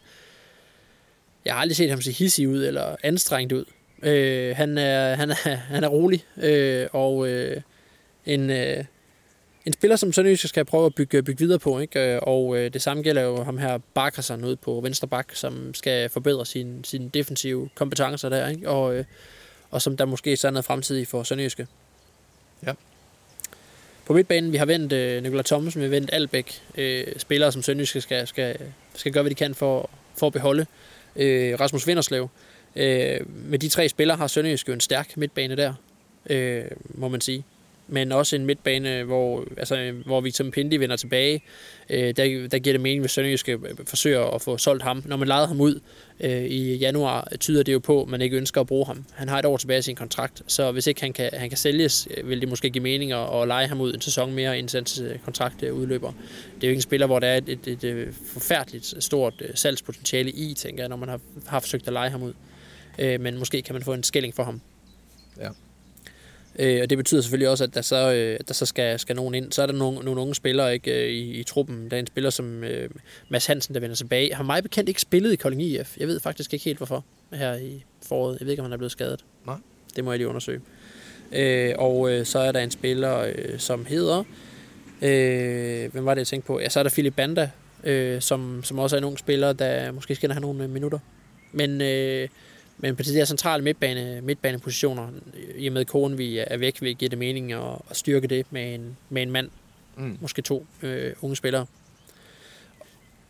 jeg har aldrig set ham se hissig ud eller anstrengt ud. Øh, han, er, han, er, han er rolig, øh, og øh, en, øh, en spiller, som Sønderjysk skal prøve at bygge, bygge videre på. Ikke? Øh, og øh, det samme gælder jo ham her Barkersen ude på venstre bak, som skal forbedre sine sin defensive kompetencer der, ikke? Og, øh, og som der måske er noget fremtidigt for Sønderjyske. Ja. På midtbanen, vi har vendt øh, Nikolaj Thomsen, vi har vendt Albæk, øh, spillere som Sønderjyske skal, skal, skal gøre, hvad de kan for, for at beholde. Øh, Rasmus Vinderslev, Øh, Øh, med de tre spillere har Sønderjysk jo en stærk midtbane der, øh, må man sige. Men også en midtbane, hvor, altså, hvor Victor Pindi vender tilbage. Øh, der, der giver det mening, hvis Sønderjysk øh, forsøger at få solgt ham. Når man lejede ham ud øh, i januar, tyder det jo på, at man ikke ønsker at bruge ham. Han har et år tilbage i sin kontrakt, så hvis ikke han kan, han kan sælges, øh, vil det måske give mening at, at lege ham ud en sæson mere, inden hans kontrakt udløber. Det er jo ikke en spiller, hvor der er et, et, et, et forfærdeligt stort salgspotentiale i, tænker jeg, når man har, har forsøgt at lege ham ud øh, men måske kan man få en skilling for ham. Ja. Øh, og det betyder selvfølgelig også, at der så, øh, der så skal, skal nogen ind. Så er der nogle, nogle unge spillere ikke, øh, i, i truppen. Der er en spiller som øh, Mads Hansen, der vender tilbage. Har mig bekendt ikke spillet i Kolding IF. Jeg ved faktisk ikke helt hvorfor her i foråret. Jeg ved ikke, om han er blevet skadet. Nej. Det må jeg lige undersøge. Øh, og øh, så er der en spiller, øh, som hedder... Øh, hvem var det, jeg tænkte på? Ja, så er der Philip Banda, øh, som, som også er en ung spiller, der måske skal have nogle minutter. Men... Øh, men på de der centrale midtbane, midtbanepositioner, i og med at vi er væk, vil give det mening at, at styrke det med en, med en mand, mm. måske to øh, unge spillere.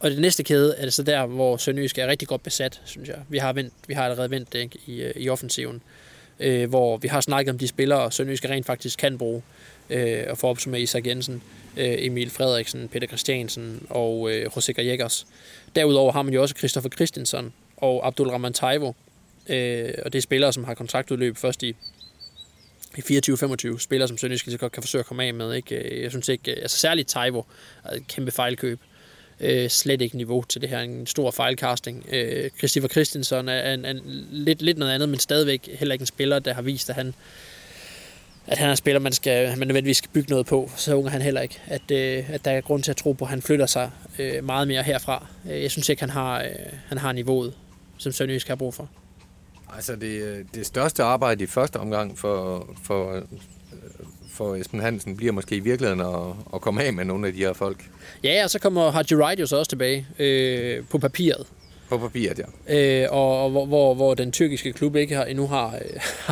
Og det næste kæde er det så der, hvor Sønderjysk er rigtig godt besat, synes jeg. Vi har, vendt, vi har allerede vendt det ikke, i, i offensiven, øh, hvor vi har snakket om de spillere, Sønderjysk rent faktisk kan bruge, øh, og for med Isak Jensen, øh, Emil Frederiksen, Peter Christiansen og øh, José Gallegos. Derudover har man jo også Christoffer Christensen og Abdul Rahman Taivo, Øh, og det er spillere, som har kontraktudløb først i, i 24-25. Spillere, som Sønderjysk godt kan forsøge at komme af med. Ikke? Øh, jeg synes ikke, øh, altså særligt Taivo er øh, et kæmpe fejlkøb. Øh, slet ikke niveau til det her. En stor fejlcasting. Øh, Christopher Christensen er en, en, lidt, lidt noget andet, men stadigvæk heller ikke en spiller, der har vist, at han at han er en spiller, man, skal, man nødvendigvis skal bygge noget på. Så ung er han heller ikke. At, øh, at der er grund til at tro på, at han flytter sig øh, meget mere herfra. Øh, jeg synes ikke, han har, øh, han har niveauet, som Sønderjysk har brug for. Altså det, det største arbejde i første omgang for, for, for Esben Hansen bliver måske i virkeligheden at, at komme af med nogle af de her folk. Ja, og så kommer Haji Wright jo så også tilbage øh, på papiret. På papiret, ja. Øh, og, og hvor, hvor, hvor den tyrkiske klub ikke har, endnu har,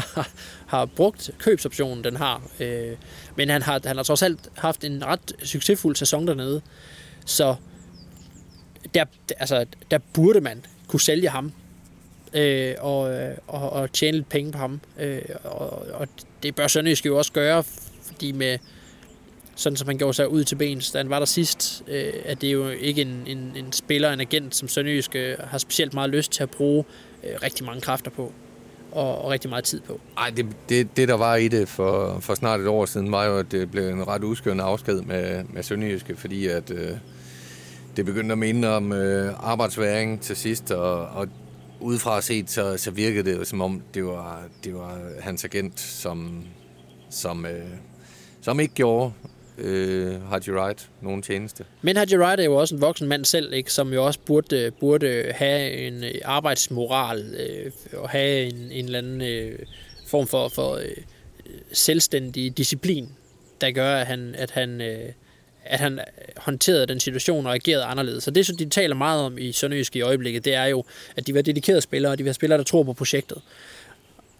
har brugt købsoptionen, den har. Øh, men han har, han har trods alt haft en ret succesfuld sæson dernede. Så der, altså, der burde man kunne sælge ham øh, og, øh, og, og tjene lidt penge på ham. Øh, og, og det bør Sønderjysk jo også gøre, fordi med sådan som han gjorde sig ud til bens, da han var der sidst, øh, at det er jo ikke en, en, en spiller, en agent, som Sønderjysk øh, har specielt meget lyst til at bruge øh, rigtig mange kræfter på og, og rigtig meget tid på. Nej, det, det, det der var i det for, for snart et år siden, var jo, at det blev en ret uskørende afsked med, med Sønderjyske, fordi at øh, det begyndte at minde om øh, arbejdsværing til sidst, og, og udefra set, så, så virkede det jo som om, det var, det var hans agent, som, som, øh, som ikke gjorde øh, Haji Wright nogen tjeneste. Men Haji Wright er jo også en voksen mand selv, ikke, som jo også burde, burde have en øh, arbejdsmoral øh, og have en, en eller anden øh, form for, for øh, selvstændig disciplin, der gør, at han, at han, øh, at han håndterede den situation og agerede anderledes. Så det, som de taler meget om i Sønderjysk i øjeblikket, det er jo, at de var dedikerede spillere, og de var spillere, der tror på projektet.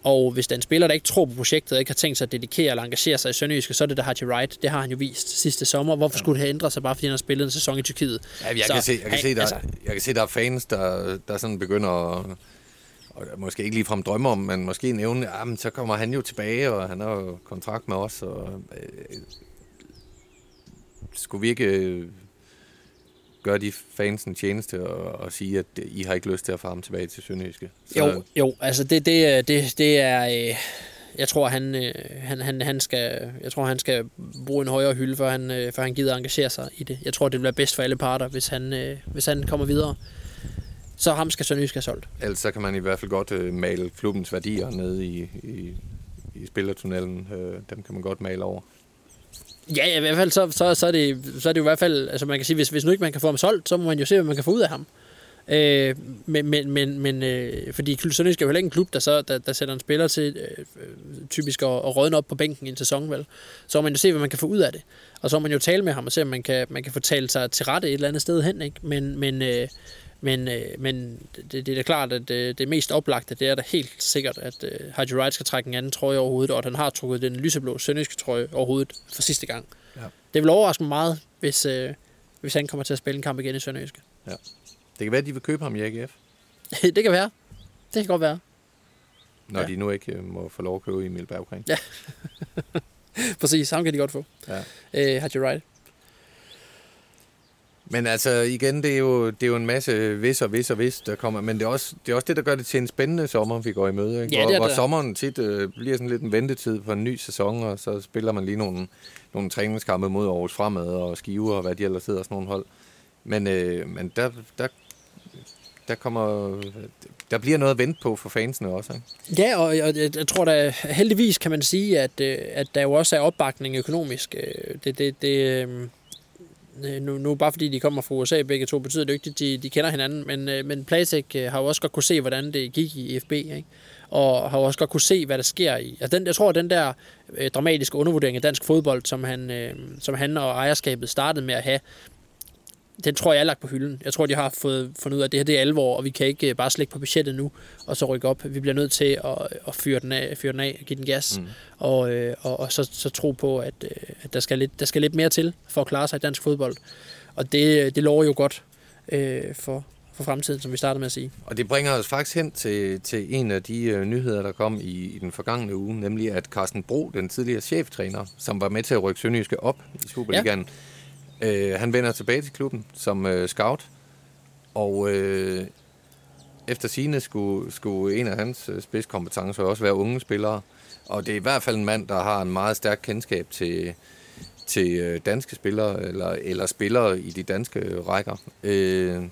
Og hvis der er en spiller, der ikke tror på projektet, og ikke har tænkt sig at dedikere eller engagere sig i Sønderjyske, så er det der Haji Wright. Det har han jo vist sidste sommer. Hvorfor skulle det have ændret sig, bare fordi han har spillet en sæson i Tyrkiet? Ja, jeg, så, kan se, jeg, kan han, se, der, altså, jeg kan se, der er fans, der, der sådan begynder at og måske ikke ligefrem drømmer om, men måske nævne, at ja, så kommer han jo tilbage, og han har jo kontrakt med os, og øh, skulle vi ikke øh, gøre de fans en tjeneste og, og sige, at I har ikke lyst til at få ham tilbage til Sønderjyske? Så... Jo, jo, altså det, det, det, det er... Øh, jeg tror, han, øh, han, han, han skal, jeg tror, han skal bruge en højere hylde, før han, øh, før han gider engagere sig i det. Jeg tror, det vil være bedst for alle parter, hvis han, øh, hvis han kommer videre. Så ham skal Sønderjysk have solgt. Ellers så kan man i hvert fald godt øh, male klubbens værdier nede i, i, i spillertunnelen. Øh, dem kan man godt male over. Ja, i hvert fald så, så, så, er det, så er det jo i hvert fald, altså man kan sige, hvis, hvis nu ikke man kan få ham solgt, så må man jo se, hvad man kan få ud af ham. Øh, men, men, men, men øh, fordi Sønderjysk er jo heller ikke en klub, der, så, der, der sætter en spiller til øh, typisk at, at rådne op på bænken i en sæson, vel? Så må man jo se, hvad man kan få ud af det. Og så må man jo tale med ham og se, om man kan, man kan få talt sig til rette et eller andet sted hen, ikke? Men, men, øh, men, øh, men det, det er da klart, at det, øh, det mest oplagte, det er da helt sikkert, at øh, Haji Wright skal trække en anden trøje over hovedet, og han har trukket den lyseblå sønderjyske trøje over hovedet for sidste gang. Ja. Det vil overraske mig meget, hvis, øh, hvis han kommer til at spille en kamp igen i Sønderjyske. Ja. Det kan være, at de vil købe ham i AGF. det kan være. Det kan godt være. Når ja. de nu ikke øh, må få lov at købe Emil Berggren. Ja. Præcis, ham kan de godt få. Ja. Øh, Haji Wright. Men altså igen, det er jo, det er jo en masse vis og vis og vis, der kommer. Men det er, også, det er også det, der gør det til en spændende sommer, vi går i møde. Ikke? Ja, det er hvor, hvor sommeren tit øh, bliver sådan lidt en ventetid på en ny sæson, og så spiller man lige nogle, nogle træningskampe mod Aarhus Fremad og Skive og hvad de ellers hedder, sådan nogle hold. Men, øh, men der, der, der kommer der bliver noget at vente på for fansene også. Ikke? Ja, og jeg, jeg tror da heldigvis kan man sige, at, øh, at der jo også er opbakning økonomisk. Øh, det, det, det, øh, Øh, nu, nu bare fordi de kommer fra USA begge to, betyder det ikke, at de, de kender hinanden, men, øh, men Playtech øh, har jo også godt kunne se, hvordan det gik i FB, ikke? og har jo også godt kunne se, hvad der sker i. Altså den, jeg tror, at den der øh, dramatiske undervurdering af dansk fodbold, som han, øh, som han og ejerskabet startede med at have, den tror jeg er lagt på hylden. Jeg tror, de har fået fundet ud af, at det her det er alvor, og vi kan ikke bare slække på budgettet nu, og så rykke op. Vi bliver nødt til at, at fyre, den af, fyre den af og give den gas, mm. og, øh, og, og så, så tro på, at, øh, at der, skal lidt, der skal lidt mere til for at klare sig i dansk fodbold. Og det, det lover jo godt øh, for, for fremtiden, som vi startede med at sige. Og det bringer os faktisk hen til, til en af de nyheder, der kom i, i den forgangne uge, nemlig at Carsten Bro, den tidligere cheftræner, som var med til at rykke Sønderjyske op i Superligaen, ja Øh, han vender tilbage til klubben som øh, scout, og øh, efter sine skulle, skulle en af hans øh, spidskompetencer også være unge spillere. Og det er i hvert fald en mand, der har en meget stærk kendskab til, til øh, danske spillere, eller, eller spillere i de danske rækker. Øh,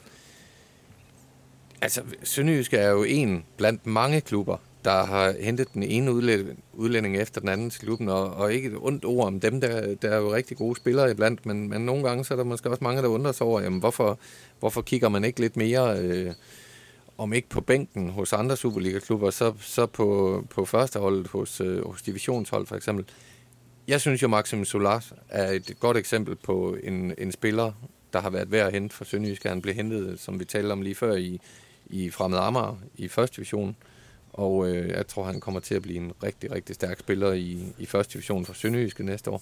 altså, Sønderjysk er jo en blandt mange klubber, der har hentet den ene udlænding efter den anden til klubben, og, og ikke et ondt ord om dem, der, der er jo rigtig gode spillere iblandt, men, men nogle gange så er der måske også mange, der undrer sig over, jamen, hvorfor, hvorfor kigger man ikke lidt mere, øh, om ikke på bænken hos andre Superliga-klubber, så, så på, på førsteholdet hos, øh, hos divisionshold for eksempel. Jeg synes jo, Maxim Solar er et godt eksempel på en, en spiller, der har været værd at hente fra Sønderjysk. Han blev hentet, som vi talte om lige før, i, i Fremad Amager i første division. Og øh, jeg tror, han kommer til at blive en rigtig, rigtig stærk spiller i, i første division for Sønderjyske næste år.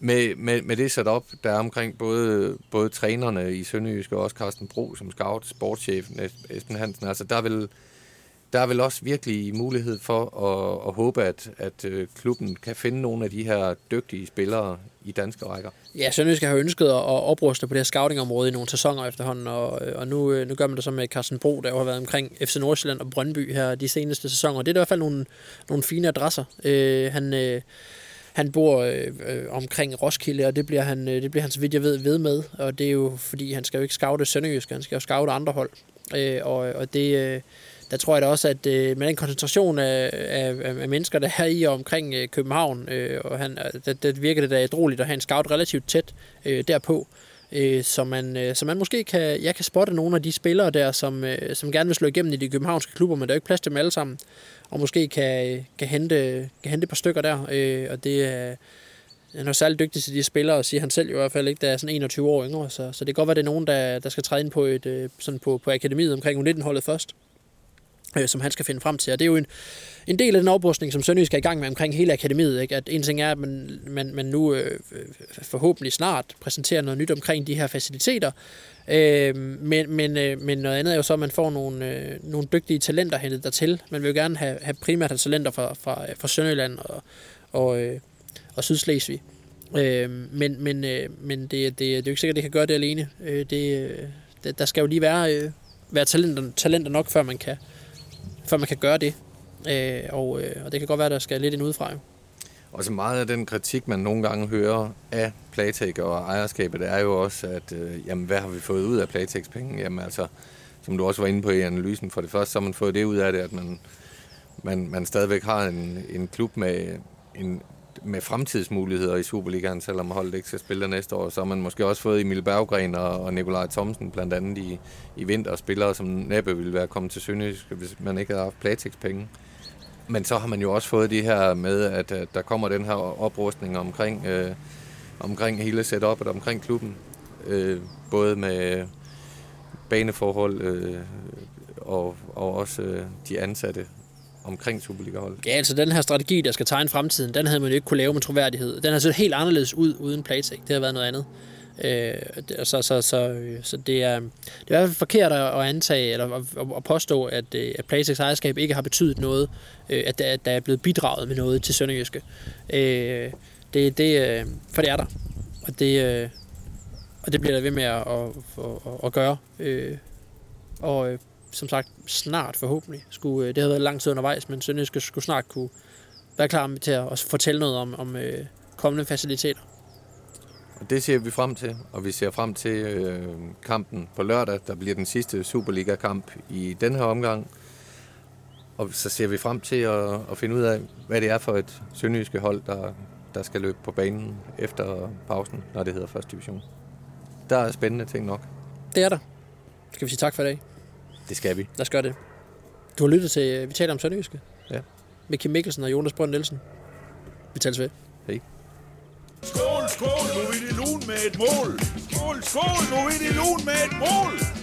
Med, med, med det setup, der er omkring både, både trænerne i Sønderjyske og også Carsten Bro som scout, sportschef Esben Hansen, altså der vil, der er vel også virkelig mulighed for at, at håbe, at, at øh, klubben kan finde nogle af de her dygtige spillere i danske rækker. Ja, Sønderjysk har ønsket at opruste på det her scoutingområde i nogle sæsoner efterhånden, og, øh, og nu, øh, nu gør man det så med Carsten Bro, der jo har været omkring FC Nordsjælland og Brøndby her de seneste sæsoner. Det er i hvert fald nogle, nogle fine adresser. Øh, han, øh, han bor øh, øh, omkring Roskilde, og det bliver, han, øh, det bliver han, så vidt jeg ved, ved med. Og det er jo, fordi han skal jo ikke scoute Sønderjysk, han skal jo scoute andre hold. Øh, og, og det... Øh, der tror jeg da også, at øh, med den koncentration af, af, af mennesker, der er i og omkring øh, København, øh, og han, øh, det, der virker det da ædroligt at have en scout relativt tæt øh, derpå, øh, så, man, øh, så man måske kan, jeg kan spotte nogle af de spillere der, som, øh, som gerne vil slå igennem i de københavnske klubber, men der er jo ikke plads til dem alle sammen, og måske kan, øh, kan, hente, kan hente et par stykker der, øh, og det er... Han er særlig dygtig til de spillere, og siger han selv i hvert fald ikke, der er sådan 21 år yngre, så, så det kan godt være, det er nogen, der, der skal træde ind på, et, øh, sådan på, på akademiet omkring U19-holdet først øh, som han skal finde frem til. Og det er jo en, en del af den oprustning, som Sønderjysk er i gang med omkring hele akademiet. Ikke? At en ting er, at man, man, man nu øh, forhåbentlig snart præsenterer noget nyt omkring de her faciliteter, øh, men, men, øh, men noget andet er jo så, at man får nogle, øh, nogle dygtige talenter hentet dertil. Man vil jo gerne have, have primært have talenter fra, fra, fra Sønderjylland og, og, øh, og Sydslesvig. Øh, men men, øh, men det, det, det er jo ikke sikkert, at det kan gøre det alene. Øh, det, øh, der skal jo lige være, øh, være talenter, talenter nok, før man kan, før man kan gøre det. Øh, og, øh, og det kan godt være, der skal lidt ind udefra. Jo. Og så meget af den kritik, man nogle gange hører af Playtech og ejerskabet, er jo også, at øh, jamen, hvad har vi fået ud af Playtechs penge? Jamen altså, som du også var inde på i analysen, for det første, så har man fået det ud af det, at man, man, man stadigvæk har en, en klub med en med fremtidsmuligheder i Superligaen, selvom holdet ikke skal spille der næste år. Så har man måske også fået Emil Berggren og, og Nikolaj Thomsen blandt andet i, i vinter, spillere som næppe ville være kommet til Sønderjysk, hvis man ikke havde haft Platex penge. Men så har man jo også fået det her med, at, at der kommer den her oprustning omkring, øh, omkring hele setupet, omkring klubben. Øh, både med baneforhold øh, og, og også øh, de ansatte omkring Superliga-holdet? Ja, altså den her strategi, der skal tegne fremtiden, den havde man jo ikke kunne lave med troværdighed. Den har set helt anderledes ud uden Playtech. Det har været noget andet. Øh, så, så, så, øh, så det, er, det er i hvert fald forkert at antage eller at, at påstå, at, øh, at Playtechs ejerskab ikke har betydet noget, øh, at, der, at der er blevet bidraget med noget til Sønderjyske. Øh, det, det, for det er der. Og det, og det bliver der ved med at, at, at, at gøre. Og som sagt snart forhåbentlig. Skulle, øh, det har været lang tid undervejs, men Sønderjyske skulle snart kunne være klar til at fortælle noget om, om øh, kommende faciliteter. Og det ser vi frem til, og vi ser frem til øh, kampen på lørdag, der bliver den sidste Superliga-kamp i den her omgang. Og så ser vi frem til at, at finde ud af, hvad det er for et sønderjyske hold, der, der skal løbe på banen efter pausen, når det hedder første division. Der er spændende ting nok. Det er der. Skal vi sige tak for i dag? Det skal vi. Lad os gøre det. Du har lyttet til, øh, vi taler om Sønderjyske. Ja. Med Kim Mikkelsen og Jonas Brønd Nielsen. Vi tales ved. Hej. Skål, skål, nu er det lun med et mål. Skål, skål, nu er det lun med et mål.